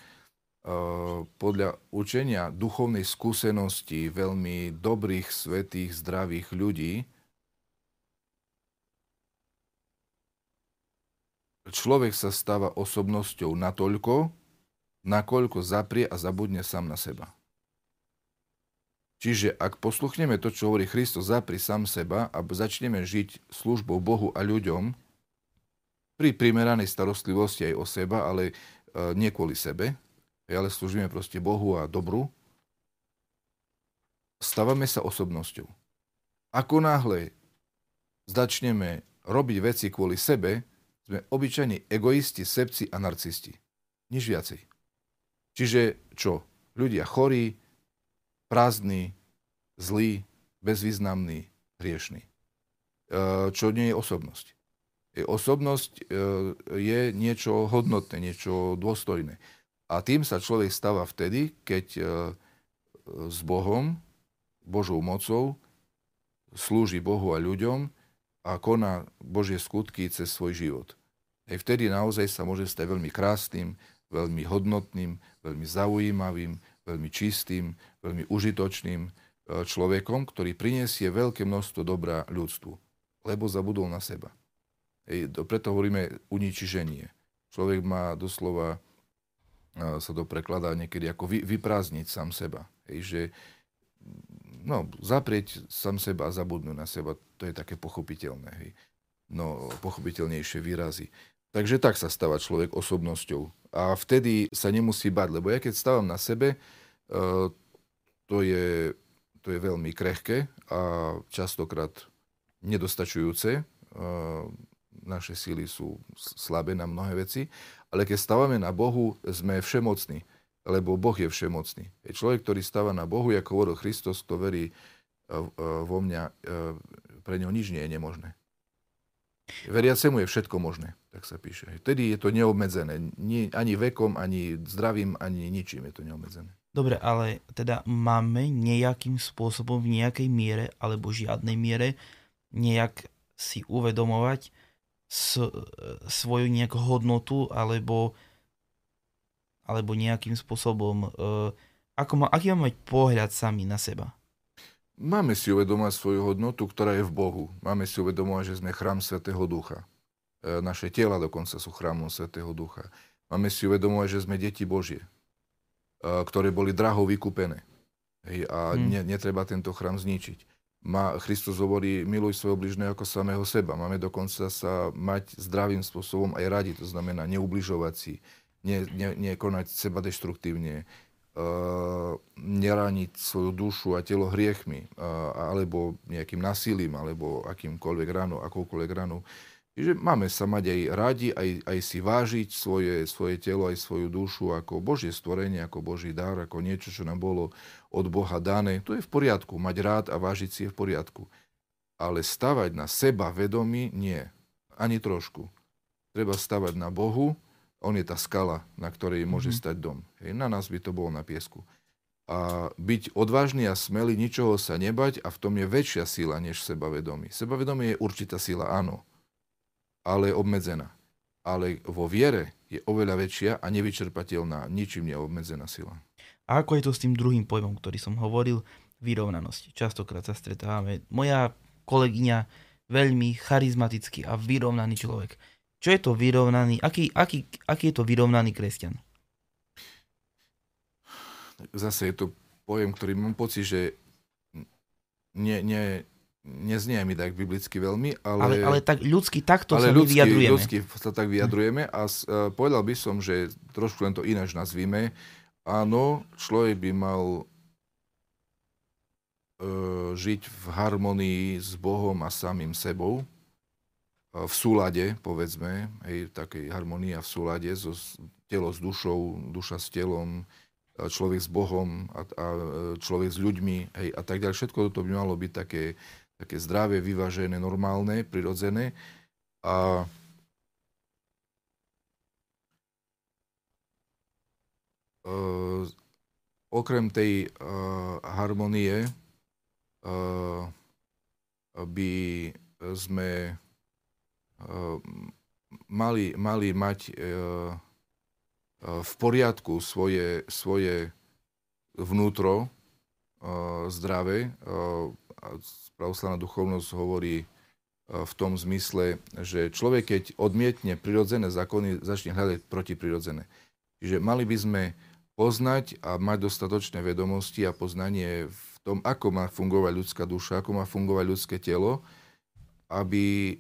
Uh, podľa učenia duchovnej skúsenosti veľmi dobrých, svetých, zdravých ľudí, človek sa stáva osobnosťou natoľko, nakoľko zaprie a zabudne sám na seba. Čiže ak posluchneme to, čo hovorí Kristus, zapri sám seba a začneme žiť službou Bohu a ľuďom pri primeranej starostlivosti aj o seba, ale e, nie kvôli sebe, ale slúžime proste Bohu a dobru, stávame sa osobnosťou. Ako náhle začneme robiť veci kvôli sebe, sme obyčajní egoisti, sebci a narcisti. Nič viacej. Čiže čo? Ľudia chorí, prázdni, zlí, bezvýznamní, hriešní. E, čo nie je osobnosť. Osobnosť e, je niečo hodnotné, niečo dôstojné. A tým sa človek stáva vtedy, keď e, s Bohom, Božou mocou, slúži Bohu a ľuďom a koná Božie skutky cez svoj život. Aj vtedy naozaj sa môže stať veľmi krásnym, veľmi hodnotným, veľmi zaujímavým, veľmi čistým, veľmi užitočným e, človekom, ktorý prinesie veľké množstvo dobra ľudstvu, lebo zabudol na seba. Ej, preto hovoríme uničiženie. Človek má doslova, e, sa to prekladá niekedy ako vy, vyprázdniť sám seba. Ej, že no, zaprieť sám seba a zabudnúť na seba, to je také pochopiteľné. Hej. No, pochopiteľnejšie výrazy. Takže tak sa stáva človek osobnosťou. A vtedy sa nemusí bať, lebo ja keď stávam na sebe, eh, to je, to je veľmi krehké a častokrát nedostačujúce. Eh, naše síly sú slabé na mnohé veci, ale keď stávame na Bohu, sme všemocní, lebo Boh je všemocný. Je človek, ktorý stáva na Bohu, ako hovoril Kristus, kto verí eh, vo mňa, pre neho nič nie je nemožné. Veriacemu je všetko možné, tak sa píše. Vtedy je to neobmedzené. Nie, ani vekom, ani zdravím, ani ničím je to neobmedzené. Dobre, ale teda máme nejakým spôsobom v nejakej miere alebo žiadnej miere nejak si uvedomovať s, svoju nejakú hodnotu alebo, alebo nejakým spôsobom, uh, ako má, aký máme mať pohľad sami na seba? Máme si uvedomať svoju hodnotu, ktorá je v Bohu. Máme si uvedomovať, že sme chrám Svetého Ducha. E, naše tela dokonca sú chrámom Svetého Ducha. Máme si uvedomovať, že sme deti Božie, e, ktoré boli draho vykúpené. Hej, a hmm. ne, netreba tento chrám zničiť. Má, Kristus hovorí, miluj svojho bližného ako samého seba. Máme dokonca sa mať zdravým spôsobom aj radi, to znamená neubližovať si, ne, ne, nekonať seba deštruktívne, neraniť svoju dušu a telo hriechmi, uh, alebo nejakým násilím, alebo akýmkoľvek ranou, akoukoľvek ranou. Čiže máme sa mať aj radi, aj, aj si vážiť svoje, svoje telo, aj svoju dušu ako Božie stvorenie, ako Boží dar, ako niečo, čo nám bolo od Boha dané. To je v poriadku. Mať rád a vážiť si je v poriadku. Ale stavať na seba vedomí nie. Ani trošku. Treba stavať na Bohu, on je tá skala, na ktorej môže mm-hmm. stať dom. Hej, na nás by to bolo na piesku. A byť odvážny a smelý, ničoho sa nebať a v tom je väčšia sila než sebavedomie. Sebavedomie je určitá sila, áno, ale obmedzená. Ale vo viere je oveľa väčšia a nevyčerpateľná, ničím neobmedzená sila. A ako je to s tým druhým pojmom, ktorý som hovoril, vyrovnanosť. Častokrát sa stretávame. Moja kolegyňa, veľmi charizmatický a vyrovnaný človek. Čo je to vyrovnaný, aký, aký, aký je to vyrovnaný kresťan? Zase je to pojem, ktorý mám pocit, že nie, nie, neznie mi tak biblicky veľmi, ale... Ale, ale tak ľudsky takto ale sa ľudsky, vyjadrujeme. ľudsky sa tak vyjadrujeme a uh, povedal by som, že trošku len to ináč nazvíme. Áno, človek by mal uh, žiť v harmonii s Bohom a samým sebou, v súlade, povedzme, hej, takej harmonia v súlade, so telo s dušou, duša s telom, človek s Bohom a, a človek s ľuďmi hej, a tak ďalej. Všetko toto by malo byť také, také zdravé, vyvážené, normálne, prirodzené. A Uh, okrem tej uh, harmonie uh, by sme mali, mali mať e, e, v poriadku svoje, svoje vnútro e, zdravé. Pravoslavná duchovnosť hovorí v tom zmysle, že človek, keď odmietne prirodzené zákony, začne hľadať protiprirodzené. Čiže mali by sme poznať a mať dostatočné vedomosti a poznanie v tom, ako má fungovať ľudská duša, ako má fungovať ľudské telo, aby,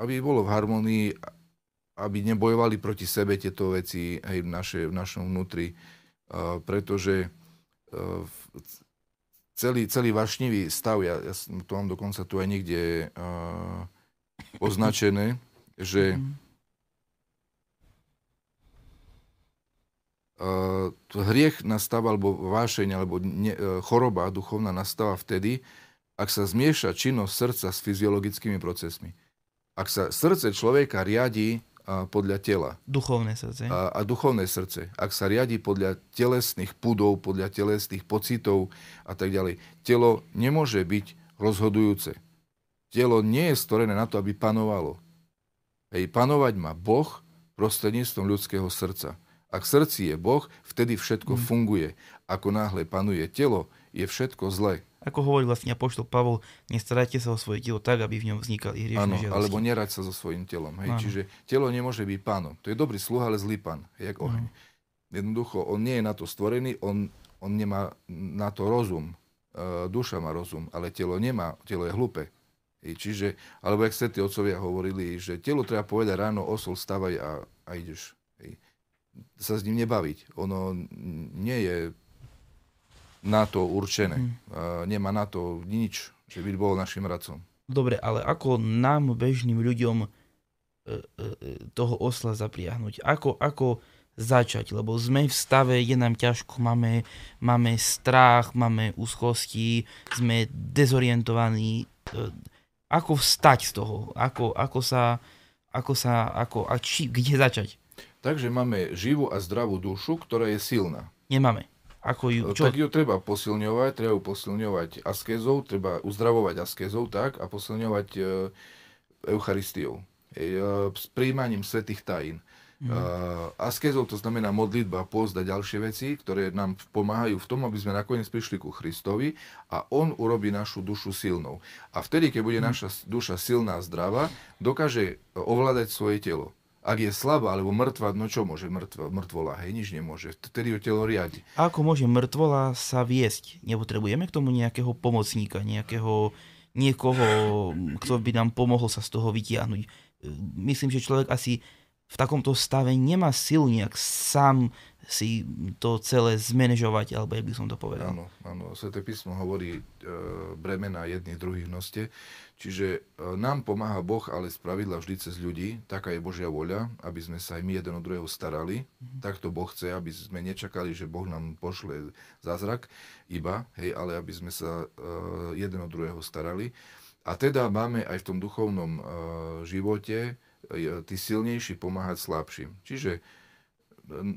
aby bolo v harmonii, aby nebojovali proti sebe tieto veci aj v, naše, v našom vnútri, uh, pretože uh, celý, celý vášnivý stav, ja, ja to mám dokonca tu aj niekde uh, označené, že uh, hriech nastáva, alebo vášeň, alebo ne, uh, choroba duchovná nastáva vtedy, ak sa zmieša činnosť srdca s fyziologickými procesmi ak sa srdce človeka riadi podľa tela. Duchovné srdce. A, a duchovné srdce. Ak sa riadi podľa telesných pudov, podľa telesných pocitov a tak ďalej. Telo nemôže byť rozhodujúce. Telo nie je stvorené na to, aby panovalo. Hej, panovať má Boh prostredníctvom ľudského srdca. Ak srdci je Boh, vtedy všetko mm. funguje. Ako náhle panuje telo, je všetko zlé. Ako hovorí vlastne apoštol Pavol, nestarajte sa o svoje telo tak, aby v ňom vznikali hriešne žiadosti. alebo nerať sa so svojím telom. Hej. Čiže telo nemôže byť pánom. To je dobrý sluha, ale zlý pán, jak oheň. Ano. Jednoducho, on nie je na to stvorený, on, on nemá na to rozum. E, duša má rozum, ale telo nemá, telo je hlúpe. Hej. Čiže, alebo jak svetí otcovia hovorili, že telo treba povedať ráno, osol, stavaj a, a ideš. Hej. Sa s ním nebaviť. Ono nie je na to určené. Mm. Nemá na to nič, že by bol našim radcom. Dobre, ale ako nám, bežným ľuďom, e, e, toho osla zapriahnuť? Ako, ako začať? Lebo sme v stave, je nám ťažko, máme, máme strach, máme úzkosti, sme dezorientovaní. Ako vstať z toho? Ako, ako sa, ako sa, ako, a či, kde začať? Takže máme živú a zdravú dušu, ktorá je silná. Nemáme. Ako ju, čo? Tak ju treba posilňovať, treba ju posilňovať askézou, treba uzdravovať askézou tak a posilňovať e, Eucharistiou, e, s príjmaním svetých tajín. Mm. Uh, askezou to znamená modlitba, post a ďalšie veci, ktoré nám pomáhajú v tom, aby sme nakoniec prišli ku Christovi a On urobí našu dušu silnou. A vtedy, keď bude mm. naša duša silná a zdravá, dokáže ovládať svoje telo. Ak je slabá alebo mŕtva, no čo môže mŕtva, mŕtvola? Hej, nič nemôže. Vtedy ho telo riadi. Ako môže mŕtvola sa viesť? Nepotrebujeme k tomu nejakého pomocníka, nejakého niekoho, kto by nám pomohol sa z toho vytiahnuť. Myslím, že človek asi v takomto stave nemá silu nejak sám si to celé zmanéžovať, alebo jak by som to povedal. Áno, áno. Sveté písmo hovorí e, bremena jedných druhých noste. Čiže e, nám pomáha Boh, ale z pravidla vždy cez ľudí. Taká je Božia voľa, aby sme sa aj my jeden od druhého starali. Mm-hmm. Tak to Boh chce, aby sme nečakali, že Boh nám pošle zázrak iba, hej, ale aby sme sa e, jeden od druhého starali. A teda máme aj v tom duchovnom e, živote tí silnejší pomáhať slabším. Čiže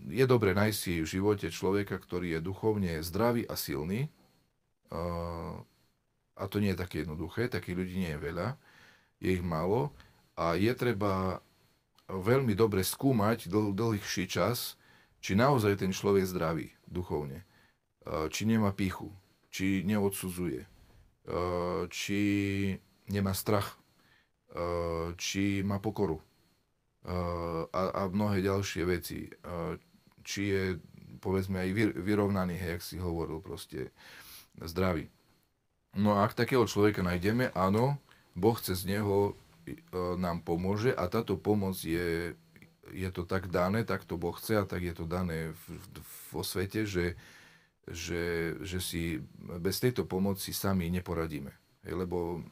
je dobre nájsť v živote človeka, ktorý je duchovne zdravý a silný. A to nie je také jednoduché, takých ľudí nie je veľa, je ich málo. A je treba veľmi dobre skúmať dl- dlhší čas, či naozaj ten človek zdravý duchovne. Či nemá pichu, či neodsudzuje, či nemá strach či má pokoru eh, a, a mnohé ďalšie veci. Eh, či je, povedzme, aj vyrovnaný, hej, jak si hovoril, proste zdravý. No a ak takého človeka nájdeme, áno, Boh cez neho nám pomôže a táto pomoc je, je to tak dané, tak to Boh chce a tak je to dané v, vo svete, že, že, že si bez tejto pomoci sami neporadíme. Hej, lebo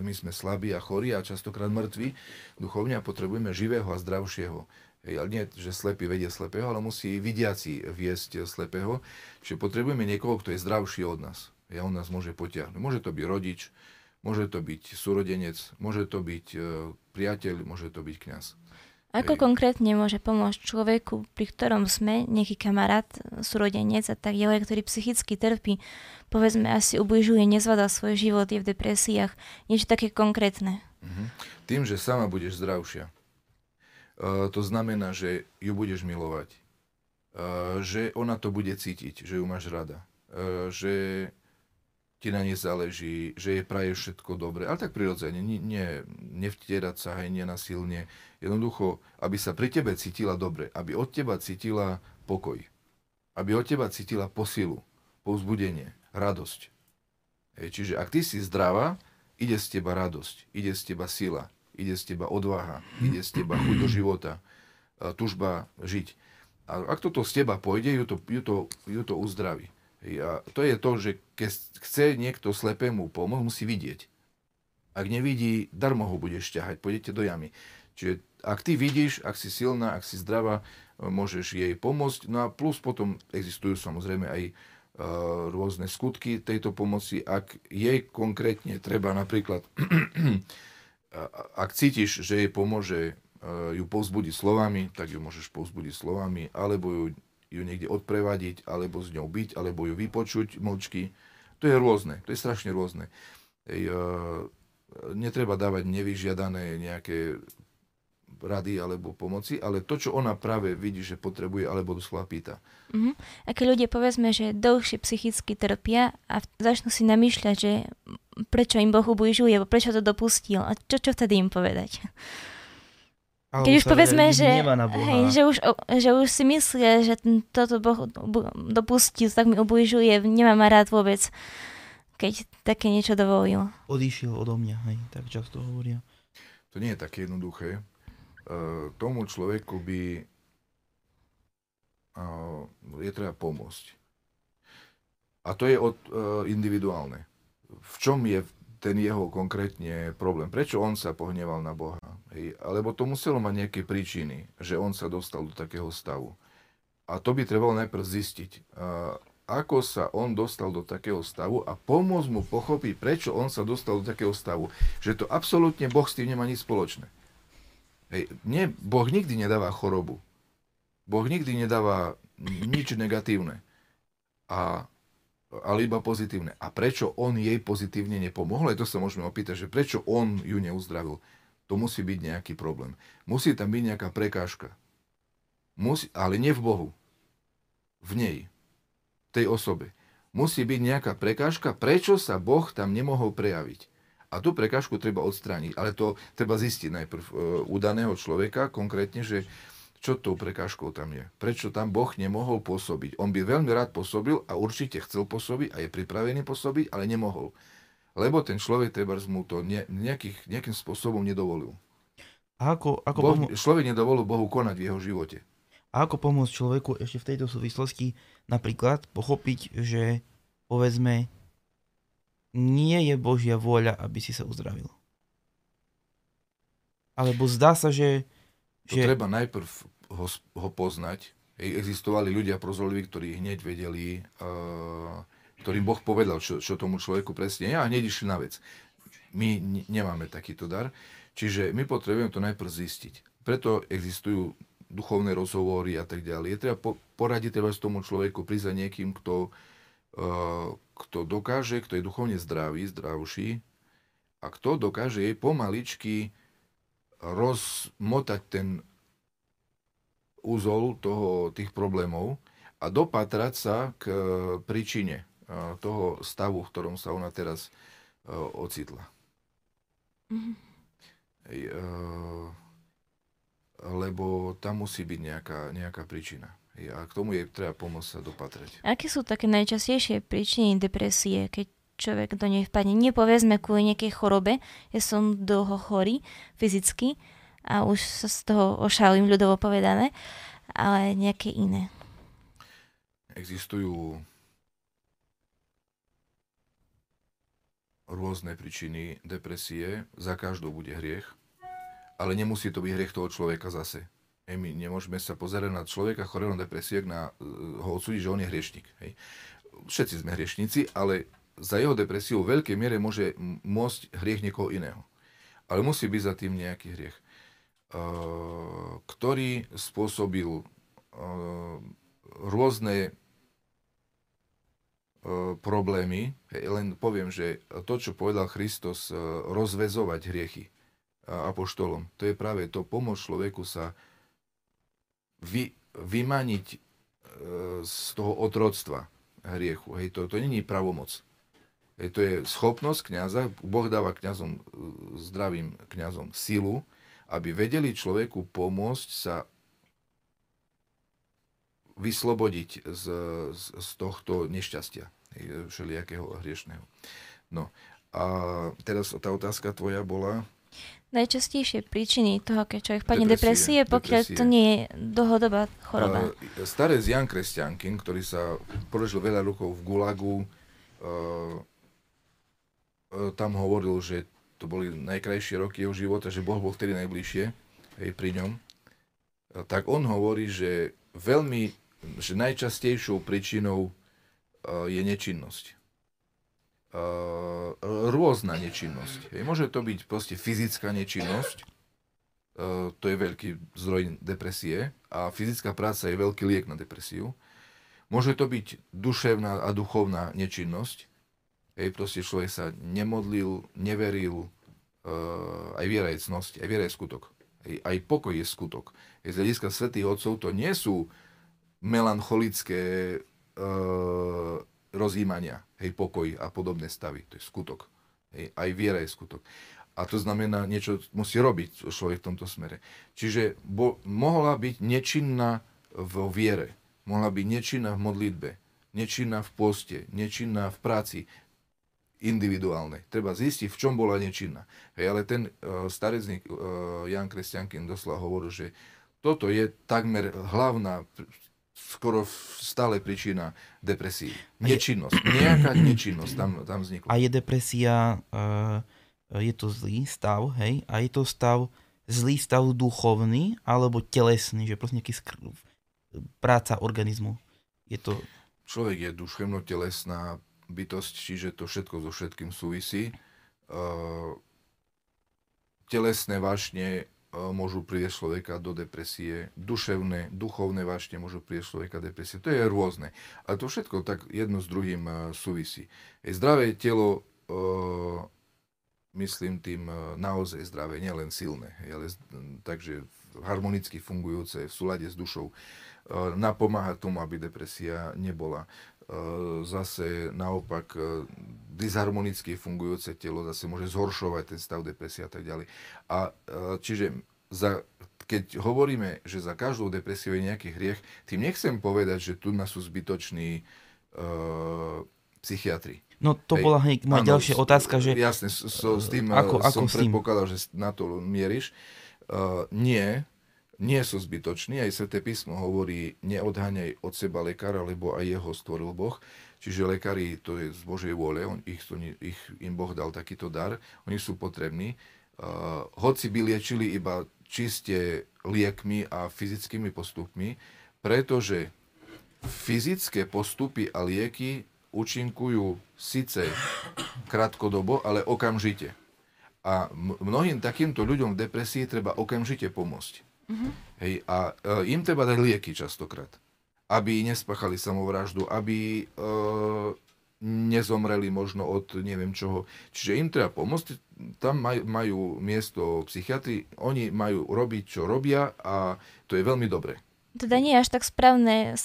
my sme slabí a chorí a častokrát mŕtvi duchovne a potrebujeme živého a zdravšieho. Hej, ale nie, že slepý vedie slepého, ale musí vidiaci viesť slepého. Čiže potrebujeme niekoho, kto je zdravší od nás. Ja on nás môže potiahnuť. Môže to byť rodič, môže to byť súrodenec, môže to byť e, priateľ, môže to byť kňaz. Ako Hej. konkrétne môže pomôcť človeku, pri ktorom sme, nejaký kamarát, súrodenec a tak ďalej, ktorý psychicky trpí, povedzme asi ubližuje, nezvládá svoj život, je v depresiách, niečo také konkrétne. Mhm. Tým, že sama budeš zdravšia, uh, to znamená, že ju budeš milovať, uh, že ona to bude cítiť, že ju máš rada, uh, že ti na nej záleží, že je praje všetko dobre, ale tak prirodzene, nie, nie, nevtierať sa aj nenasilne, jednoducho, aby sa pri tebe cítila dobre, aby od teba cítila pokoj, aby od teba cítila posilu, povzbudenie, radosť. Hej, čiže ak ty si zdravá, ide z teba radosť, ide z teba sila, ide z teba odvaha, ide z teba chuť do života, tužba žiť. A ak toto z teba pôjde, ju to, ju to, ju to uzdraví. To je to, že keď chce niekto slepému pomôcť, musí vidieť. Ak nevidí, darmo ho budeš ťahať, pôjdete do jamy. Čiže ak ty vidíš, ak si silná, ak si zdravá, môžeš jej pomôcť. No a plus potom existujú samozrejme aj uh, rôzne skutky tejto pomoci. Ak jej konkrétne treba napríklad, ak cítiš, že jej pomôže uh, ju povzbudiť slovami, tak ju môžeš povzbudiť slovami, alebo ju ju niekde odprevadiť, alebo s ňou byť, alebo ju vypočuť mlčky. To je rôzne, to je strašne rôzne. Ej, uh, netreba dávať nevyžiadané nejaké rady alebo pomoci, ale to, čo ona práve vidí, že potrebuje, alebo doslova pýta. Uh-huh. A keď ľudia povedzme, že dlhšie psychicky trpia a začnú si namýšľať, že prečo im Boh ubližuje, prečo to dopustil, a čo, čo vtedy im povedať? Keď už povedzme, že, hej, že, už, že už si myslia, že toto Boh dopustil, tak mi ubližuje, nemám ma rád vôbec, keď také niečo dovolil. Odišiel odo mňa, hej, tak často hovoria. To nie je také jednoduché. Uh, tomu človeku by uh, je treba pomôcť. A to je od, uh, individuálne. V čom je ten jeho konkrétne problém. Prečo on sa pohneval na Boha? Hej? Alebo to muselo mať nejaké príčiny, že on sa dostal do takého stavu. A to by trebalo najprv zistiť, ako sa on dostal do takého stavu a pomôcť mu pochopiť, prečo on sa dostal do takého stavu. Že to absolútne Boh s tým nemá nič spoločné. Hej, nie, boh nikdy nedáva chorobu. Boh nikdy nedáva nič negatívne. A ale iba pozitívne. A prečo on jej pozitívne nepomohol? Aj to sa môžeme opýtať, že prečo on ju neuzdravil. To musí byť nejaký problém. Musí tam byť nejaká prekážka. musí, ale nie v Bohu. V nej. V tej osobe. Musí byť nejaká prekážka, prečo sa Boh tam nemohol prejaviť. A tú prekážku treba odstrániť. Ale to treba zistiť najprv e, u daného človeka konkrétne, že čo tou prekážkou tam je. Prečo tam Boh nemohol pôsobiť. On by veľmi rád pôsobil a určite chcel pôsobiť a je pripravený pôsobiť, ale nemohol. Lebo ten človek treba mu to ne, nejakých, nejakým spôsobom nedovolil. A ako, ako boh, pomo- človek nedovolil Bohu konať v jeho živote. a ako pomôcť človeku ešte v tejto súvislosti napríklad pochopiť, že povedzme nie je Božia vôľa, aby si sa uzdravil. Alebo zdá sa, že, To že treba najprv ho, ho poznať. Hej, Existovali ľudia prozorliví, ktorí hneď vedeli, uh, ktorým Boh povedal, čo, čo tomu človeku presne je a hneď išli na vec. My nemáme takýto dar, čiže my potrebujeme to najprv zistiť. Preto existujú duchovné rozhovory a tak ďalej. Je treba po, poradiť treba s tomu človeku, prísť za niekým, kto, uh, kto dokáže, kto je duchovne zdravý, zdravší a kto dokáže jej pomaličky rozmotať ten úzol toho, tých problémov a dopatrať sa k e, príčine e, toho stavu, v ktorom sa ona teraz e, ocitla. Lebo tam musí byť nejaká, nejaká príčina. A k tomu je treba pomôcť sa dopatrať. Aké sú také najčastejšie príčiny depresie, keď človek do nej vpadne? Nepovedzme kvôli nejakej chorobe, ja som dlho chorý fyzicky a už sa z toho ošalím, ľudovo povedané, ale nejaké iné. Existujú rôzne príčiny depresie, za každou bude hriech, ale nemusí to byť hriech toho človeka zase. Hej, my nemôžeme sa pozerať na človeka chorého na depresie, na, eh, ho odsúdiť, že on je hriešnik. Hej. Všetci sme hriešnici, ale za jeho depresiu v veľkej miere môže môcť hriech niekoho iného. Ale musí byť za tým nejaký hriech, ktorý spôsobil uh, rôzne uh, problémy. Len poviem, že to, čo povedal Kristus, rozvezovať hriechy apoštolom, to je práve to, pomôcť človeku sa vy, vymaniť z toho otroctva hriechu. Hej, to, to není pravomoc. Hej, to je schopnosť kňaza, Boh dáva kňazom, zdravým kňazom silu, aby vedeli človeku pomôcť sa vyslobodiť z, z, z tohto nešťastia, všelijakého hriešného. No a teraz tá otázka tvoja bola, Najčastejšie príčiny toho, keď človek vpadne Depresie, depresie, pokiaľ to depresie. nie je dlhodobá choroba. Uh, starec Jan Kresťankin, ktorý sa položil veľa rokov v Gulagu, uh, tam hovoril, že to boli najkrajšie roky jeho života, že Boh bol vtedy najbližšie hej, pri ňom. Tak on hovorí, že veľmi, že najčastejšou príčinou uh, je nečinnosť. Uh, rôzna nečinnosť. Hej. Môže to byť proste fyzická nečinnosť, Uh, to je veľký zdroj depresie a fyzická práca je veľký liek na depresiu. Môže to byť duševná a duchovná nečinnosť. Hej, proste človek sa nemodlil, neveril, uh, aj viera je cnosť, aj viera je skutok. Hej, aj pokoj je skutok. Hej, z hľadiska svätých otcov to nie sú melancholické uh, rozjímania, hej, pokoj a podobné stavy. To je skutok. Hej, aj viera je skutok. A to znamená, niečo musí robiť človek v tomto smere. Čiže bo, mohla byť nečinná vo viere, mohla byť nečinná v modlitbe, nečinná v poste, nečinná v práci individuálnej. Treba zistiť, v čom bola nečinná. Hej, ale ten uh, starecník uh, Jan Kresťankin doslova hovoril, že toto je takmer hlavná, skoro stále príčina depresí. Nečinnosť. Nejaká nečinnosť tam, tam vznikla. a je depresia, uh, je to zlý stav, hej, a je to stav, zlý stav duchovný alebo telesný, že proste nejaký skr- práca organizmu. Je to, Človek je duševno-telesná bytosť, čiže to všetko so všetkým súvisí. Uh, telesné vášne uh, môžu prieť človeka do depresie, duševné, duchovné vášne môžu prieť človeka do depresie. To je rôzne. A to všetko tak jedno s druhým uh, súvisí. Zdravé telo myslím tým e, naozaj zdravé, nielen silné, ale takže harmonicky fungujúce v súlade s dušou. E, napomáha tomu, aby depresia nebola. Zase naopak disharmonicky fungujúce telo zase môže zhoršovať ten stav depresie a tak ďalej. A čiže za, keď hovoríme, že za každou depresiou je nejaký hriech, tým nechcem povedať, že tu nás sú zbytoční uh, psychiatri. No to Hej. bola hneď moja ano, ďalšia otázka, že... Jasne, so, s tým ako, som ako predpokladal, že na to mieríš. Uh, nie, nie sú zbytoční. Aj Sveté písmo hovorí, neodháňaj od seba lekára, lebo aj jeho stvoril Boh. Čiže lekári, to je z Božej vôle, on, ich, ich, im Boh dal takýto dar, oni sú potrební. Uh, hoci by liečili iba čiste liekmi a fyzickými postupmi, pretože fyzické postupy a lieky účinkujú síce krátkodobo, ale okamžite. A mnohým takýmto ľuďom v depresii treba okamžite pomôcť. Mm-hmm. Hej, a e, im treba dať lieky častokrát, aby nespáchali samovraždu, aby e, nezomreli možno od neviem čoho. Čiže im treba pomôcť, tam maj, majú miesto psychiatri, oni majú robiť, čo robia a to je veľmi dobré. Teda nie je až tak správne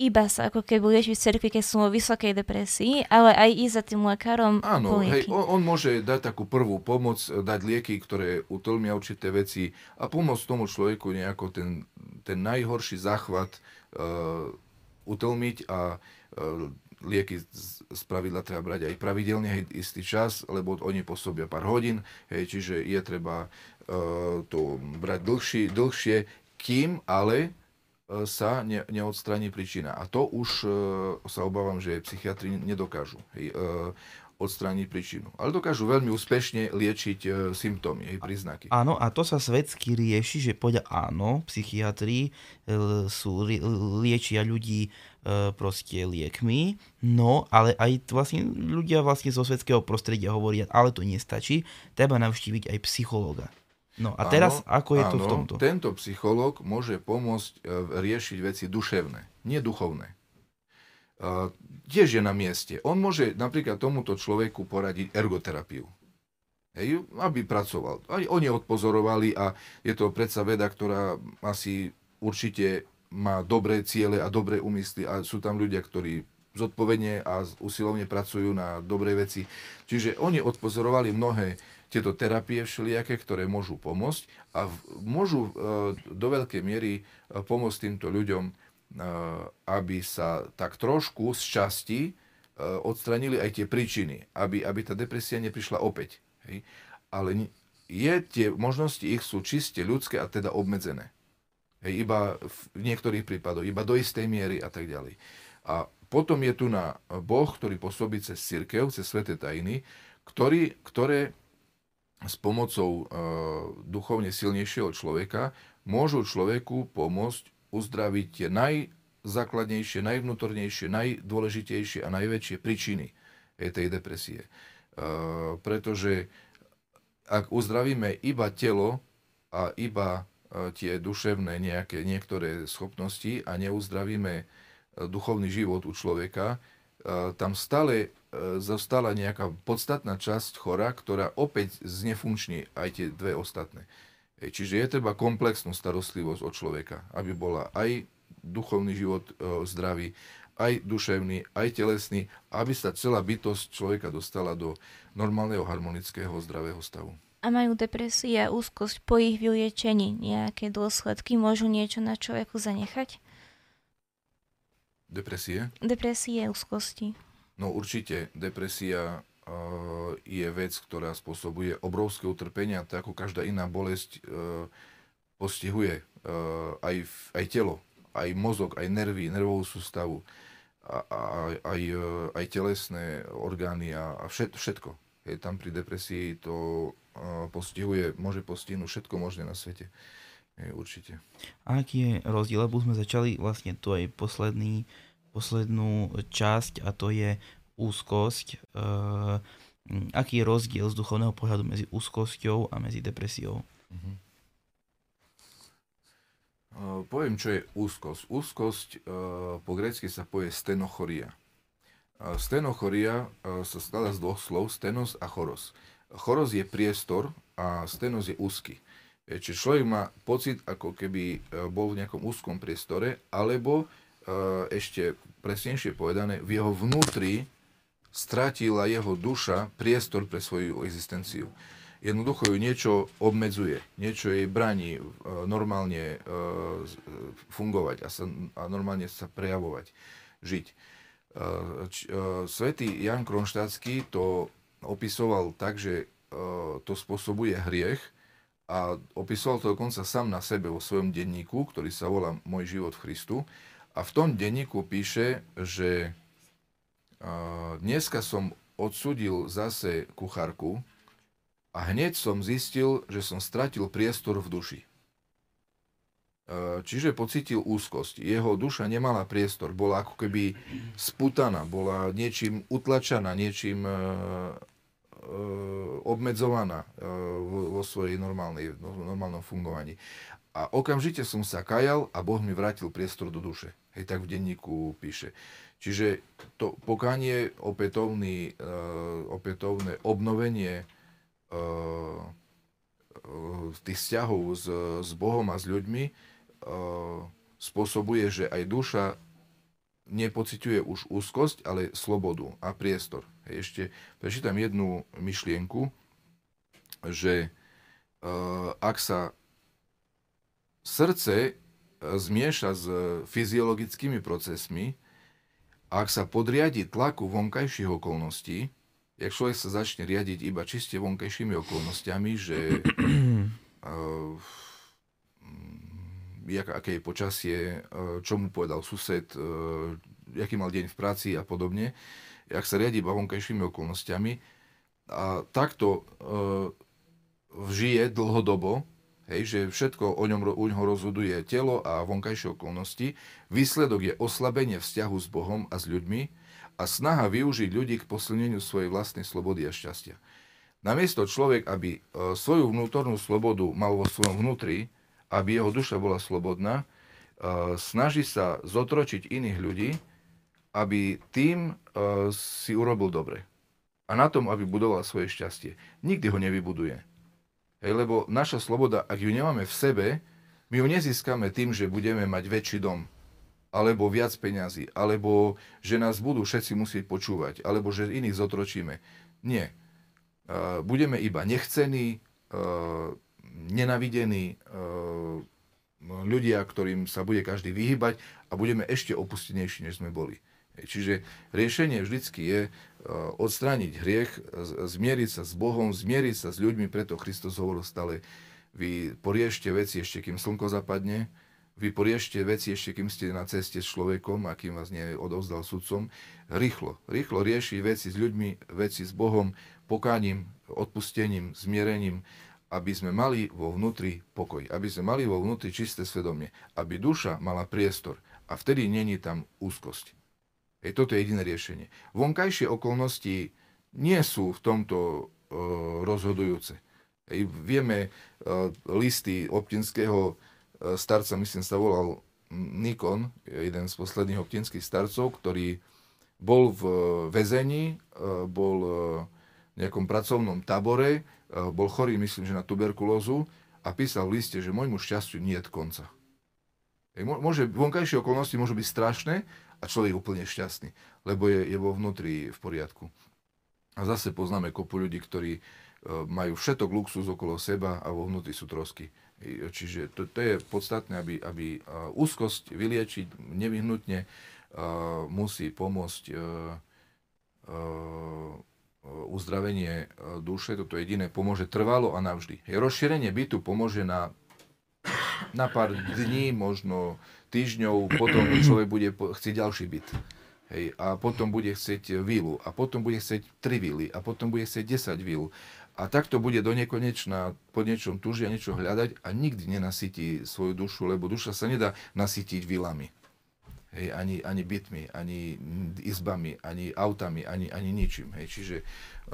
iba sa ako keby liečiť v cerkvi, keď sú vo vysokej depresii, ale aj ísť za tým lekárom Áno, hej, on, on môže dať takú prvú pomoc, dať lieky, ktoré utlmia určité veci a pomôcť tomu človeku nejako ten, ten najhorší záchvat uh, utlmiť a uh, lieky z pravidla treba brať aj pravidelne, hej, istý čas, lebo oni pôsobia pár hodín, hej, čiže je treba uh, to brať dlhšie, dlhšie, kým ale sa ne, neodstraní príčina. A to už e, sa obávam, že psychiatri nedokážu hej, e, odstrániť príčinu. Ale dokážu veľmi úspešne liečiť e, symptómy, jej príznaky. Áno, a to sa svedsky rieši, že povedia áno, psychiatri e, sú, liečia ľudí e, proste liekmi, no ale aj vlastne ľudia vlastne zo svetského prostredia hovoria, ale to nestačí, treba navštíviť aj psychologa. No a teraz áno, ako je áno, to v tomto? Tento psychológ môže pomôcť e, riešiť veci duševné, nie duchovné. Uh, tiež je na mieste. On môže napríklad tomuto človeku poradiť ergoterapiu. Hej, aby pracoval. Aj oni odpozorovali a je to predsa veda, ktorá asi určite má dobré ciele a dobré úmysly a sú tam ľudia, ktorí zodpovedne a usilovne pracujú na dobré veci. Čiže oni odpozorovali mnohé tieto terapie všelijaké, ktoré môžu pomôcť a môžu e, do veľkej miery e, pomôcť týmto ľuďom, e, aby sa tak trošku z časti odstranili aj tie príčiny, aby, aby tá depresia neprišla opäť. Hej. Ale je, tie možnosti ich sú čiste ľudské a teda obmedzené. Hej, iba v niektorých prípadoch, iba do istej miery a tak ďalej. A potom je tu na Boh, ktorý pôsobí cez církev, cez sveté tajiny, ktorý, ktoré s pomocou e, duchovne silnejšieho človeka môžu človeku pomôcť uzdraviť tie najzákladnejšie, najvnútornejšie, najdôležitejšie a najväčšie príčiny tej depresie. E, pretože ak uzdravíme iba telo a iba tie duševné nejaké, niektoré schopnosti a neuzdravíme duchovný život u človeka, tam stále zostala nejaká podstatná časť chora, ktorá opäť znefunkční aj tie dve ostatné. E, čiže je treba komplexnú starostlivosť od človeka, aby bola aj duchovný život e, zdravý, aj duševný, aj telesný, aby sa celá bytosť človeka dostala do normálneho, harmonického, zdravého stavu. A majú depresie a úzkosť po ich vyliečení nejaké dôsledky? Môžu niečo na človeku zanechať? Depresie? Depresie, úzkosti. No určite, depresia je vec, ktorá spôsobuje obrovské utrpenia, tak ako každá iná bolesť e, postihuje e, aj, aj telo, aj mozog, aj nervy, nervovú sústavu, aj, e, aj telesné orgány a, a všet, všetko. Je tam pri depresii to postihuje, môže postihnúť všetko možné na svete. Je, určite. A aký je rozdiel? Lebo sme začali vlastne tu aj posledný poslednú časť a to je úzkosť. Uh, aký je rozdiel z duchovného pohľadu medzi úzkosťou a medzi depresiou? Uh-huh. Uh, poviem, čo je úzkosť. Úzkosť uh, po grecky sa povie stenochoria. Uh, stenochoria sa skladá z dvoch slov, stenos a choros. Choros je priestor a stenos je úzky. Čiže človek má pocit, ako keby bol v nejakom úzkom priestore, alebo ešte presnejšie povedané, v jeho vnútri stratila jeho duša priestor pre svoju existenciu. Jednoducho ju niečo obmedzuje, niečo jej braní e, normálne e, fungovať a, sa, a normálne sa prejavovať, žiť. E, svetý Jan Kronštátsky to opisoval tak, že to spôsobuje hriech a opisoval to dokonca sám na sebe vo svojom denníku, ktorý sa volá Môj život v Christu. A v tom denníku píše, že dneska som odsudil zase kuchárku a hneď som zistil, že som stratil priestor v duši. Čiže pocitil úzkosť. Jeho duša nemala priestor, bola ako keby sputaná, bola niečím utlačaná, niečím e, e, obmedzovaná e, vo svojej normálnej, normálnom fungovaní. A okamžite som sa kajal a Boh mi vrátil priestor do duše. Hej, tak v denníku píše. Čiže to pokánie, opätovný, uh, opätovné obnovenie uh, tých vzťahov s, s Bohom a s ľuďmi uh, spôsobuje, že aj duša nepociťuje už úzkosť, ale slobodu a priestor. Hej, ešte prečítam jednu myšlienku, že uh, ak sa srdce zmieša s fyziologickými procesmi, ak sa podriadi tlaku vonkajších okolností, jak človek sa začne riadiť iba čiste vonkajšími okolnostiami, že uh, jak, aké je počasie, uh, čo mu povedal sused, uh, aký mal deň v práci a podobne, ak sa riadi iba vonkajšími okolnostiami, a takto uh, žije dlhodobo, Hej, že všetko o ňom u ňoho rozhoduje telo a vonkajšie okolnosti. Výsledok je oslabenie vzťahu s Bohom a s ľuďmi a snaha využiť ľudí k posilneniu svojej vlastnej slobody a šťastia. Namiesto človek, aby e, svoju vnútornú slobodu mal vo svojom vnútri, aby jeho duša bola slobodná, e, snaží sa zotročiť iných ľudí, aby tým e, si urobil dobre. A na tom, aby budoval svoje šťastie. Nikdy ho nevybuduje. Hej, lebo naša sloboda, ak ju nemáme v sebe, my ju nezískame tým, že budeme mať väčší dom, alebo viac peňazí, alebo že nás budú všetci musieť počúvať, alebo že iných zotročíme. Nie. Budeme iba nechcení, nenavidení, ľudia, ktorým sa bude každý vyhybať a budeme ešte opustenejší, než sme boli. Čiže riešenie vždycky je e, odstrániť hriech, zmieriť sa s Bohom, zmieriť sa s ľuďmi, preto Kristus hovoril stále, vy poriešte veci ešte, kým slnko zapadne, vy poriešte veci ešte, kým ste na ceste s človekom a kým vás neodovzdal sudcom. Rýchlo, rýchlo riešiť veci s ľuďmi, veci s Bohom, pokáním, odpustením, zmierením, aby sme mali vo vnútri pokoj, aby sme mali vo vnútri čisté svedomie, aby duša mala priestor a vtedy není tam úzkosť. Hej, toto je jediné riešenie. Vonkajšie okolnosti nie sú v tomto e, rozhodujúce. Hej, vieme e, listy optinského e, starca, myslím sa volal Nikon, jeden z posledných optinských starcov, ktorý bol v väzení, e, bol e, v nejakom pracovnom tabore, e, bol chorý, myslím, že na tuberkulózu a písal v liste, že môjmu šťastiu nie je konca. Môže, vonkajšie okolnosti môžu byť strašné, a človek je úplne šťastný, lebo je, je vo vnútri v poriadku. A zase poznáme kopu ľudí, ktorí e, majú všetok luxus okolo seba a vo vnútri sú trosky. Čiže to, to je podstatné, aby, aby e, úzkosť vyliečiť nevyhnutne uh, musí pomôcť uh, uh, uzdravenie duše, toto jediné pomôže trvalo a navždy. Rozšírenie bytu pomôže na, na pár dní, možno týždňov potom človek bude chcieť ďalší byt. Hej, a potom bude chcieť vilu, a potom bude chcieť tri vily, a potom bude chcieť 10 vil. A takto bude do nekonečna po niečom túžia niečo hľadať a nikdy nenasytí svoju dušu, lebo duša sa nedá nasytiť vilami. Hej, ani, ani bytmi, ani izbami, ani autami, ani, ani ničím. Hej. Čiže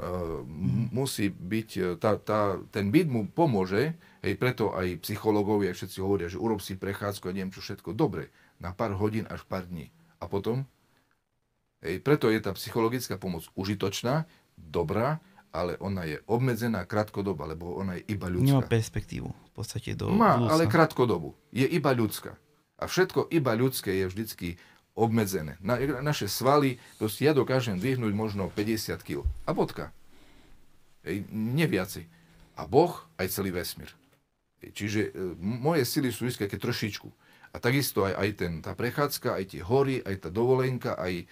uh, musí byť, e, tá, tá, ten byt mu pomôže, hej, preto aj psychológovia všetci hovoria, že urob si prechádzku a neviem čo všetko. Dobre, na pár hodín až pár dní. A potom? Hej, preto je tá psychologická pomoc užitočná, dobrá, ale ona je obmedzená krátkodoba, lebo ona je iba Nemá ľudská. perspektívu v podstate do Má, ale krátkodobu. Je iba ľudská. A všetko iba ľudské je vždycky obmedzené. Na, naše svaly, proste ja dokážem dvihnúť možno 50 kg. A bodka. Hej, neviacej. A Boh aj celý vesmír. Hej, čiže e, moje sily sú vždy také trošičku. A takisto aj, aj ten, tá prechádzka, aj tie hory, aj tá dovolenka, aj,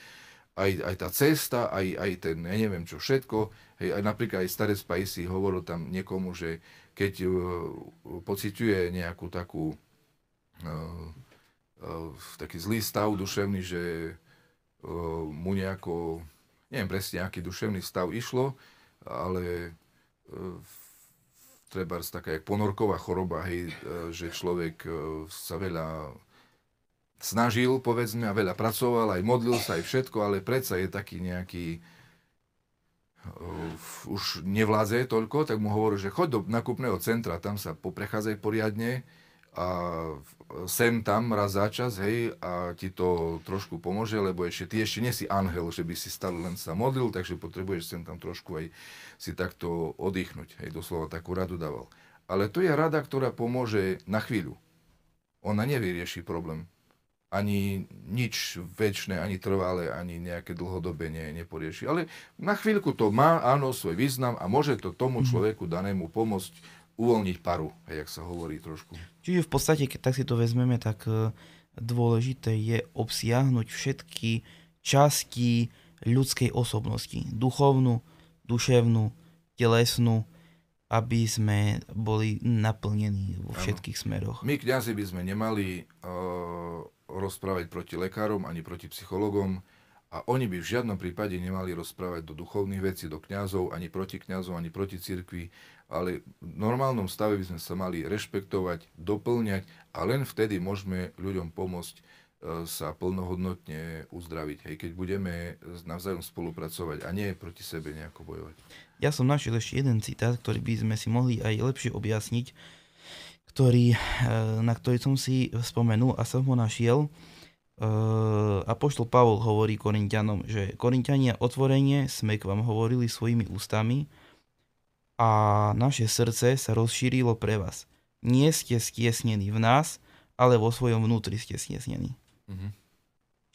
aj, aj tá cesta, aj, aj ten, ja neviem čo všetko. Hej, aj napríklad aj starec Pajsi hovoril tam niekomu, že keď uh, pociťuje nejakú takú uh, taký zlý stav duševný, že uh, mu nejako, neviem presne, aký duševný stav išlo, ale uh, treba taká jak ponorková choroba, hej, uh, že človek sa veľa snažil, povedzme, a veľa pracoval, aj modlil sa, aj všetko, ale predsa je taký nejaký už nevládze toľko, tak mu hovorí, že choď do nakupného centra, tam sa poprechádzaj poriadne a sem tam raz za čas, hej, a ti to trošku pomôže, lebo ešte ty ešte nie si anhel, že by si stále len sa modlil, takže potrebuješ sem tam trošku aj si takto oddychnúť, hej, doslova takú radu dával. Ale to je rada, ktorá pomôže na chvíľu. Ona nevyrieši problém. Ani nič väčšie, ani trvalé, ani nejaké dlhodobé ne, neporieši. Ale na chvíľku to má, áno, svoj význam a môže to tomu človeku danému pomôcť uvoľniť paru, jak sa hovorí trošku. Čiže v podstate, keď tak si to vezmeme, tak e, dôležité je obsiahnuť všetky časti ľudskej osobnosti. Duchovnú, duševnú, telesnú, aby sme boli naplnení vo všetkých smeroch. My, kňazi, by sme nemali uh, rozprávať proti lekárom ani proti psychologom a oni by v žiadnom prípade nemali rozprávať do duchovných vecí, do kňazov, ani proti kňazov, ani proti cirkvi, ale v normálnom stave by sme sa mali rešpektovať, doplňať a len vtedy môžeme ľuďom pomôcť uh, sa plnohodnotne uzdraviť, hej, keď budeme navzájom spolupracovať a nie proti sebe nejako bojovať. Ja som našiel ešte jeden citát, ktorý by sme si mohli aj lepšie objasniť, ktorý, e, na ktorý som si spomenul a som ho našiel. E, Apoštol Pavol hovorí Korintianom, že Korintiania otvorenie sme k vám hovorili svojimi ústami a naše srdce sa rozšírilo pre vás. Nie ste stiesnení v nás, ale vo svojom vnútri ste stiesnení. Mhm.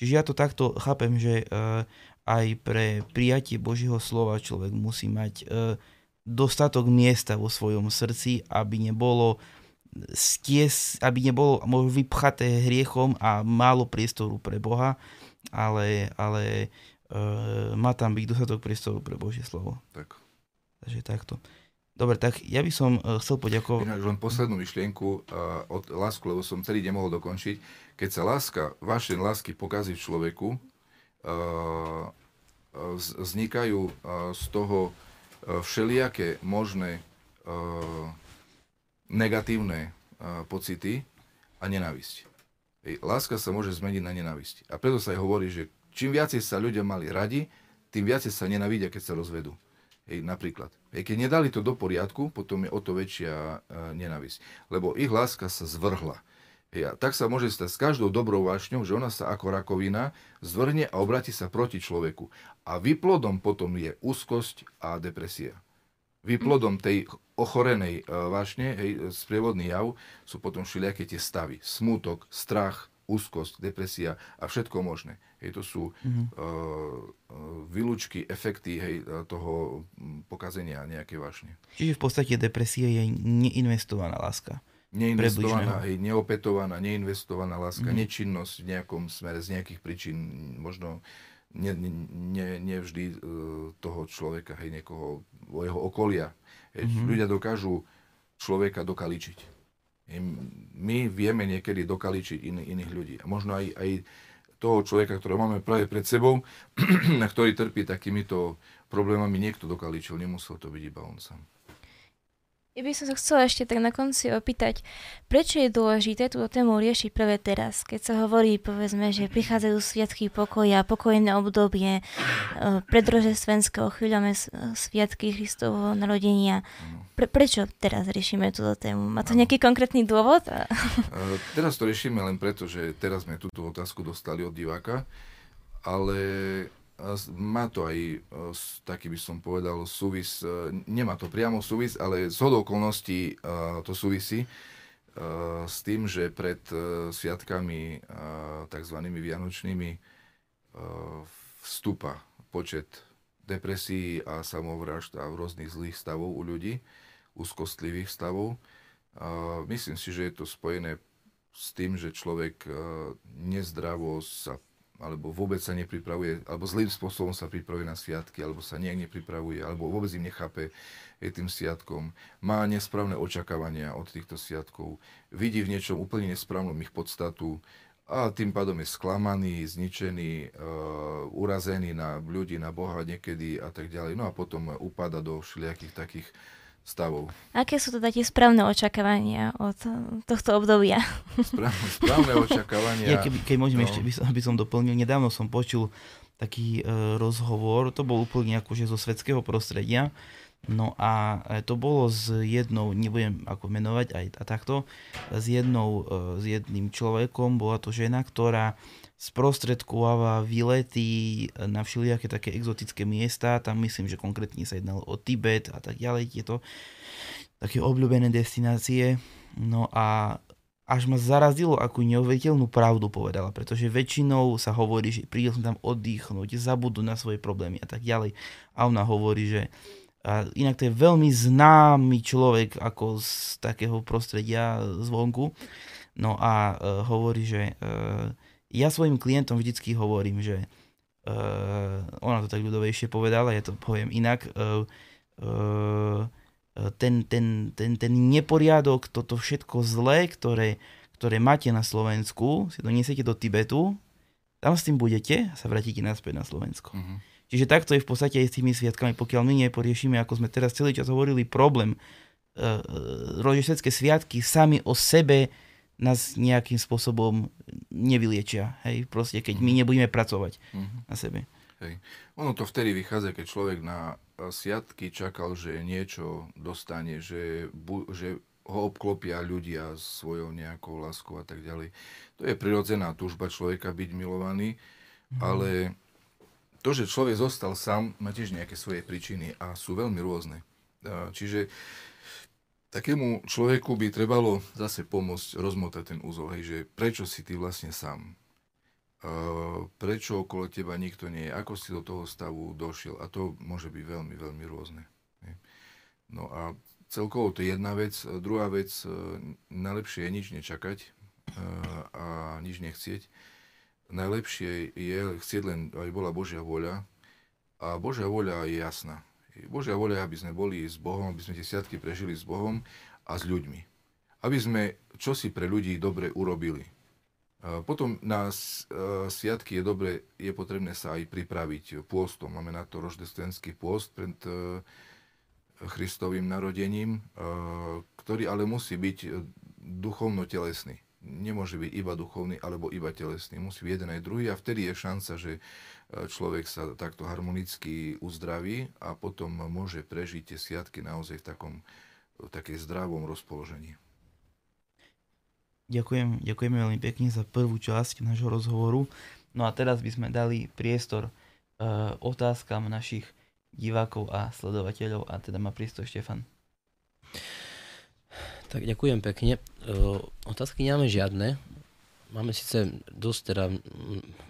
Čiže ja to takto chápem, že uh, aj pre prijatie Božieho slova človek musí mať uh, dostatok miesta vo svojom srdci, aby nebolo sties, aby nebolo možno vypchaté hriechom a málo priestoru pre Boha, ale, ale uh, má tam byť dostatok priestoru pre Božie slovo. Tak. Takže takto. Dobre, tak ja by som uh, chcel poďakovať. Ináč len poslednú myšlienku uh, od lásku, lebo som celý nemohol dokončiť. Keď sa láska, vaše lásky pokazí v človeku, z- vznikajú z toho všelijaké možné negatívne pocity a nenávisť. Láska sa môže zmeniť na nenávisť. A preto sa aj hovorí, že čím viacej sa ľudia mali radi, tým viacej sa nenavidia, keď sa rozvedú. Hej, napríklad. Hej, keď nedali to do poriadku, potom je o to väčšia uh, nenávisť. Lebo ich láska sa zvrhla. Hej, a tak sa môže stať s každou dobrou vášňou, že ona sa ako rakovina zvrhne a obráti sa proti človeku. A výplodom potom je úzkosť a depresia. Výplodom tej ochorenej uh, vášne, hej, sprievodný jav, sú potom všelijaké tie stavy. Smútok, strach, úzkosť, depresia a všetko možné. Hej, to sú Mhm. uh, vylúčky, efekty hej, toho mm, pokazenia nejakej vášne. Čiže v podstate depresia je neinvestovaná láska. Neinvestovaná, hej, neopetovaná, neinvestovaná láska, Mhm. nečinnosť v nejakom smere z nejakých príčin, možno ne, ne, ne, nevždy uh, toho človeka, hej, niekoho, jeho okolia. Hej, Mhm. Ľudia dokážu človeka dokaličiť. My vieme niekedy dokaličiť in, iných ľudí. A možno aj, aj toho človeka, ktorého máme práve pred sebou, ktorý trpí takýmito problémami, niekto dokaličil. Nemusel to byť iba on sám. Ja by som sa chcela ešte tak na konci opýtať, prečo je dôležité túto tému riešiť práve teraz, keď sa hovorí, povedzme, že prichádzajú sviatky pokoja, pokojné obdobie, e, predrožestvenského chvíľame sviatky Kristovho narodenia. Pre, prečo teraz riešime túto tému? Má to nejaký konkrétny dôvod? E, Teraz to riešime len preto, že teraz sme túto otázku dostali od diváka, ale má to aj e, taký by som povedal súvis, e, nemá to priamo súvis, ale z hodou okolností e, to súvisí s tým, že pred sviatkami tzv. vianočnými vstúpa počet depresí a samovražd a rôznych zlých stavov u ľudí, úzkostlivých stavov. Myslím si, že je to spojené s tým, že človek nezdravo sa alebo vôbec sa nepripravuje, alebo zlým spôsobom sa pripravuje na sviatky, alebo sa nejak nepripravuje, alebo vôbec im nechápe tým sviatkom. Má nesprávne očakávania od týchto sviatkov. Vidí v niečom úplne nesprávnom ich podstatu a tým pádom je sklamaný, zničený, uh, urazený na ľudí, na Boha niekedy a tak ďalej. No a potom upada do všelijakých takých stavov. Aké sú teda tie správne očakávania od eh, tohto obdobia? Správne, správne očakávania. Ja, keby, keď môžem no. ešte, by som, by som doplnil, nedávno som počul taký e, rozhovor, to bol úplne akože zo svetského prostredia, no a e, to bolo s jednou, nebudem ako menovať aj a takto, s jednou, e, s jedným človekom, bola to žena, ktorá sprostredkováva výlety na všelijaké také exotické miesta, tam myslím, že konkrétne sa jednalo o Tibet a tak ďalej, tieto také obľúbené destinácie. No a až ma zarazilo, akú neuveriteľnú pravdu povedala, pretože väčšinou sa hovorí, že príde som tam oddychnúť, zabudnú na svoje problémy a tak ďalej. A ona hovorí, že a inak to je veľmi známy človek ako z takého prostredia zvonku. No a uh, hovorí, že uh, ja svojim klientom vždycky hovorím, že uh, ona to tak ľudovejšie povedala, ja to poviem inak, uh, uh, ten, ten, ten, ten neporiadok, toto všetko zlé, ktoré, ktoré máte na Slovensku, si to nesiete do Tibetu, tam s tým budete a sa vrátite naspäť na Slovensko. Mhm. Čiže takto je v podstate aj s tými sviatkami, pokiaľ my neporiešime, ako sme teraz celý čas hovorili, problém, uh, rodičovské sviatky sami o sebe nás nejakým spôsobom nevyliečia. Hej, proste keď my nebudeme pracovať Mhm. na sebe. Hej. Ono to vtedy vychádza, keď človek na sviatky čakal, že niečo dostane, že, bu, že ho obklopia ľudia svojou nejakou láskou a tak ďalej. To je prirodzená túžba človeka byť milovaný, ale to, že človek zostal sám, má tiež nejaké svoje príčiny a sú veľmi rôzne. Čiže takému človeku by trebalo zase pomôcť rozmotať ten úzol, hej, že prečo si ty vlastne sám? Uh, prečo okolo teba nikto nie je, ako si do toho stavu došiel a to môže byť veľmi, veľmi rôzne. hej. No a celkovo to je jedna vec. Druhá vec, uh, najlepšie je nič nečakať uh, a nič nechcieť. Najlepšie je chcieť len, aby bola Božia voľa a Božia voľa je jasná. Božia voľa aby sme boli s Bohom, aby sme tie sviatky prežili s Bohom a s ľuďmi. Aby sme čosi pre ľudí dobre urobili. Potom na e, sviatky je dobre, je potrebné sa aj pripraviť pôstom. Máme na to roždestenský pôst pred e, Christovým narodením, e, ktorý ale musí byť duchovno-telesný. Nemôže byť iba duchovný alebo iba telesný. Musí byť jeden aj druhý a vtedy je šanca, že e, človek sa takto harmonicky uzdraví a potom môže prežiť tie sviatky naozaj v takom v takej zdravom rozpoložení. Ďakujem, ďakujeme veľmi pekne za prvú časť nášho rozhovoru. No a teraz by sme dali priestor uh, otázkam našich divákov a sledovateľov a teda má priestor Štefan. Tak ďakujem pekne. Otázky nemáme žiadne. Máme síce dosť teda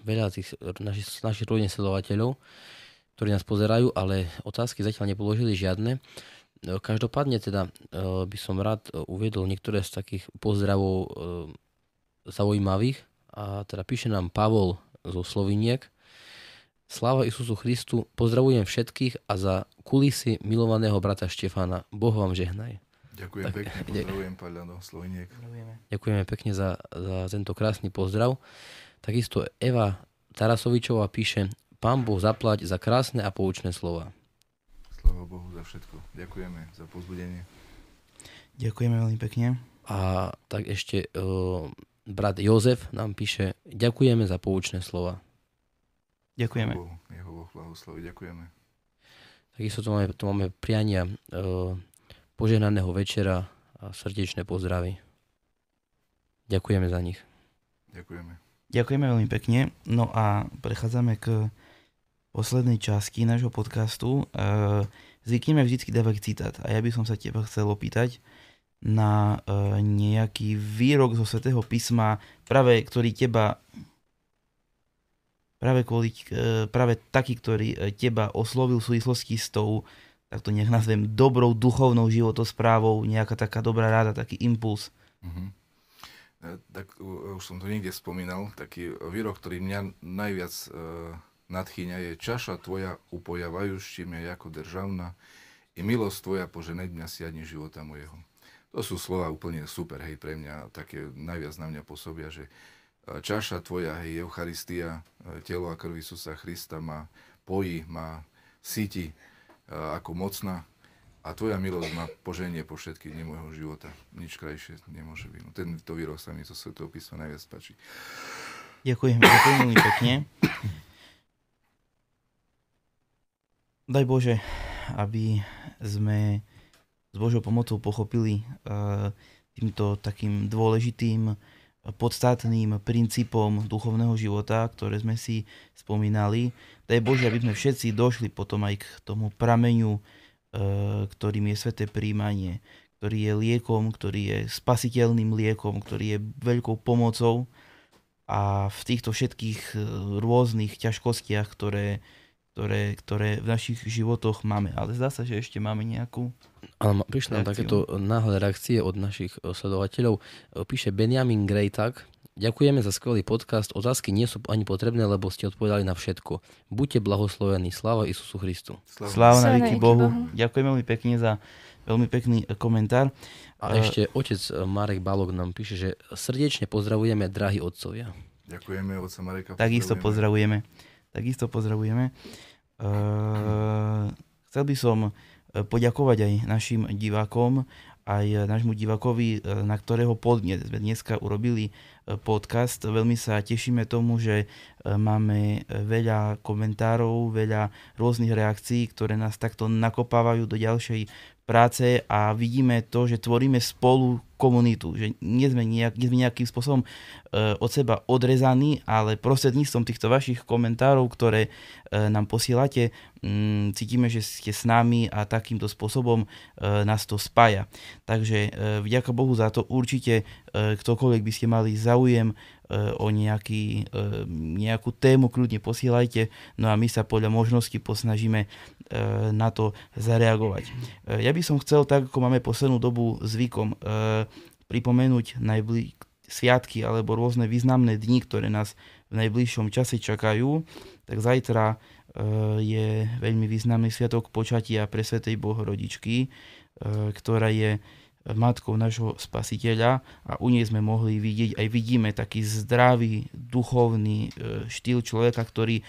veľa tých našich, našich rodinných sledovateľov, ktorí nás pozerajú, ale otázky zatiaľ nepoložili žiadne. Každopádne teda by som rád uviedol niektoré z takých pozdravov zaujímavých. A teda píše nám Pavol zo Sloviniek. Sláva Isusu Christu, pozdravujem všetkých a za kulisy milovaného brata Štefana. Boh vám žehnaj. Ďakujem Tak, pekne, pozdravujem Paľa do Sloveniek. Ďakujeme pekne za, za tento krásny pozdrav. Takisto Eva Tarasovičová píše Pán Boh zaplať za krásne a poučné slova. Sláva Bohu za všetko. Ďakujeme za pozbudenie. Ďakujeme veľmi pekne. A tak ešte uh, brat Jozef nám píše Ďakujeme za poučné slova. Ďakujeme. Bohu, jeho Boh. Ďakujeme. Takisto tu máme, tu máme priania uh, požehnaného večera a srdečné pozdravy. Ďakujeme za nich. Ďakujeme. Ďakujeme veľmi pekne. No a prechádzame k poslednej časti nášho podcastu uh, zvykneme vždy dávať citát. A ja by som sa teba chcel opýtať na uh, nejaký výrok zo Svetého písma, práve ktorý teba práve, kvôli, uh, práve taký, ktorý teba oslovil v súvislosti s tou, tak to nech nazvem, dobrou duchovnou životosprávou, nejaká taká dobrá ráda, taký impuls. Uh-huh. Tak už som to niekde spomínal, taký výrok, ktorý mňa najviac uh, nadchýňa je čaša tvoja upojavajušči mňa ako državná i milosť tvoja poženeť mňa siadni života mojeho. To sú slova úplne super, hej, pre mňa také najviac na mňa pôsobia, že e, čaša tvoja, hej, Eucharistia, e, telo a krv Isusa Krista ma pojí, ma síti e, ako mocná a tvoja milosť ma poženie po všetky dni môjho života. Nič krajšie nemôže byť. No, tento výrok sa mi zo Svetého písma najviac páči. Ďakujem, ďakujem veľmi pekne. Daj Bože, aby sme s Božou pomocou pochopili týmto takým dôležitým, podstatným princípom duchovného života, ktoré sme si spomínali. Daj Bože, aby sme všetci došli potom aj k tomu prameňu, uh, ktorým je sveté príjmanie, ktorý je liekom, ktorý je spasiteľným liekom, ktorý je veľkou pomocou a v týchto všetkých rôznych ťažkostiach, ktoré ktoré, ktoré v našich životoch máme. Ale zdá sa, že ešte máme nejakú ale prišli nám takéto náhle reakcie od našich eh, sledovateľov. Eh, píše Benjamin Gray tak, Ďakujeme za skvelý podcast. Otázky nie sú ani potrebné, lebo ste odpovedali na všetko. Buďte blahoslovení. Sláva Isusu Christu. Sláva, na veky Bohu. Bohu. Ďakujem veľmi pekne za veľmi pekný eh, komentár. A ešte otec Marek Balog nám píše, že srdečne pozdravujeme, drahí otcovia. Ďakujeme, otca Mareka. Takisto pozdravujeme. Takisto pozdravujeme. Uh, chcel by som eh, poďakovať aj našim divákom, aj nášmu divákovi, eh, na ktorého podnet sme dneska urobili podcast. Veľmi sa tešíme tomu, že máme veľa komentárov, veľa rôznych reakcií, ktoré nás takto nakopávajú do ďalšej práce a vidíme to, že tvoríme spolu komunitu, že nie sme, nejak, nie sme nejakým spôsobom e, od seba odrezaní, ale prostredníctvom týchto vašich komentárov, ktoré e, nám posielate, mm, cítime, že ste s nami a takýmto spôsobom e, nás to spája. Takže e, vďaka Bohu za to určite e, ktokoľvek by ste mali záujem e, o nejaký, e, nejakú tému, kľudne posielajte, no a my sa podľa možnosti posnažíme e, na to zareagovať. E, ja by som chcel, tak ako máme poslednú dobu zvykom, e, pripomenúť najblí- sviatky alebo rôzne významné dni, ktoré nás v najbližšom čase čakajú, tak zajtra e, je veľmi významný sviatok počatia pre Svetej Bohorodičky, e, ktorá je matkou nášho spasiteľa a u nej sme mohli vidieť, aj vidíme taký zdravý, duchovný e, štýl človeka, ktorý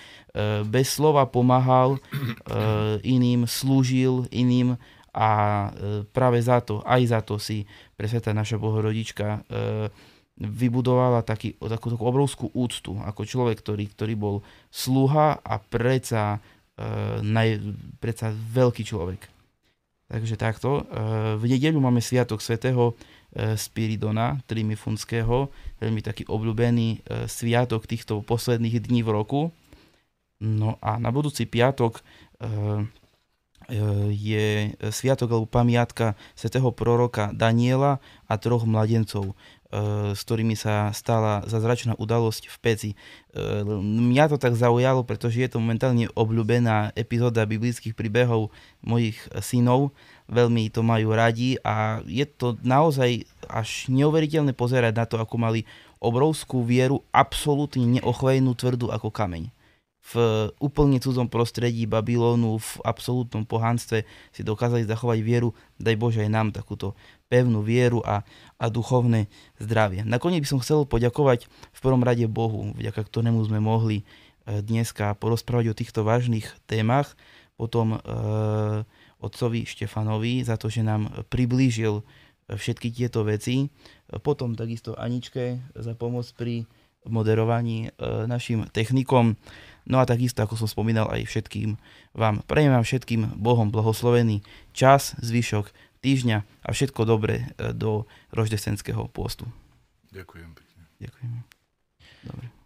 bez slova pomáhal iným, slúžil iným a práve za to, aj za to si presvetá naša bohorodička e, vybudovala taký, takú, takú obrovskú úctu ako človek, ktorý, ktorý bol sluha a predsa, e, predsa veľký človek. Takže takto. E, v nedeľu máme sviatok svätého Spiridona Trimifunského, veľmi taký obľúbený sviatok týchto posledných dní v roku. No a na budúci piatok je sviatok alebo pamiatka svätého proroka Daniela a troch mladencov, e, s ktorými sa stala zazračná udalosť v Peci. E, mňa to tak zaujalo, pretože je to momentálne obľúbená epizóda biblických príbehov mojich synov. Veľmi to majú radi a je to naozaj až neuveriteľné pozerať na to, ako mali obrovskú vieru, absolútne neochvejnú tvrdú ako kameň v úplne cudzom prostredí Babylónu, v absolútnom pohanstve si dokázali zachovať vieru, daj Bože aj nám takúto pevnú vieru a, a duchovné zdravie. Nakoniec by som chcel poďakovať v prvom rade Bohu, vďaka ktorému sme mohli e, dneska porozprávať o týchto vážnych témach, potom e, otcovi Štefanovi za to, že nám priblížil všetky tieto veci, potom takisto Aničke za pomoc pri moderovaní e, našim technikom. No a takisto, ako som spomínal aj všetkým vám, prejem vám všetkým Bohom blahoslovený čas, zvyšok týždňa a všetko dobré e, do roždesenského pôstu. Ďakujem pekne. Ďakujem.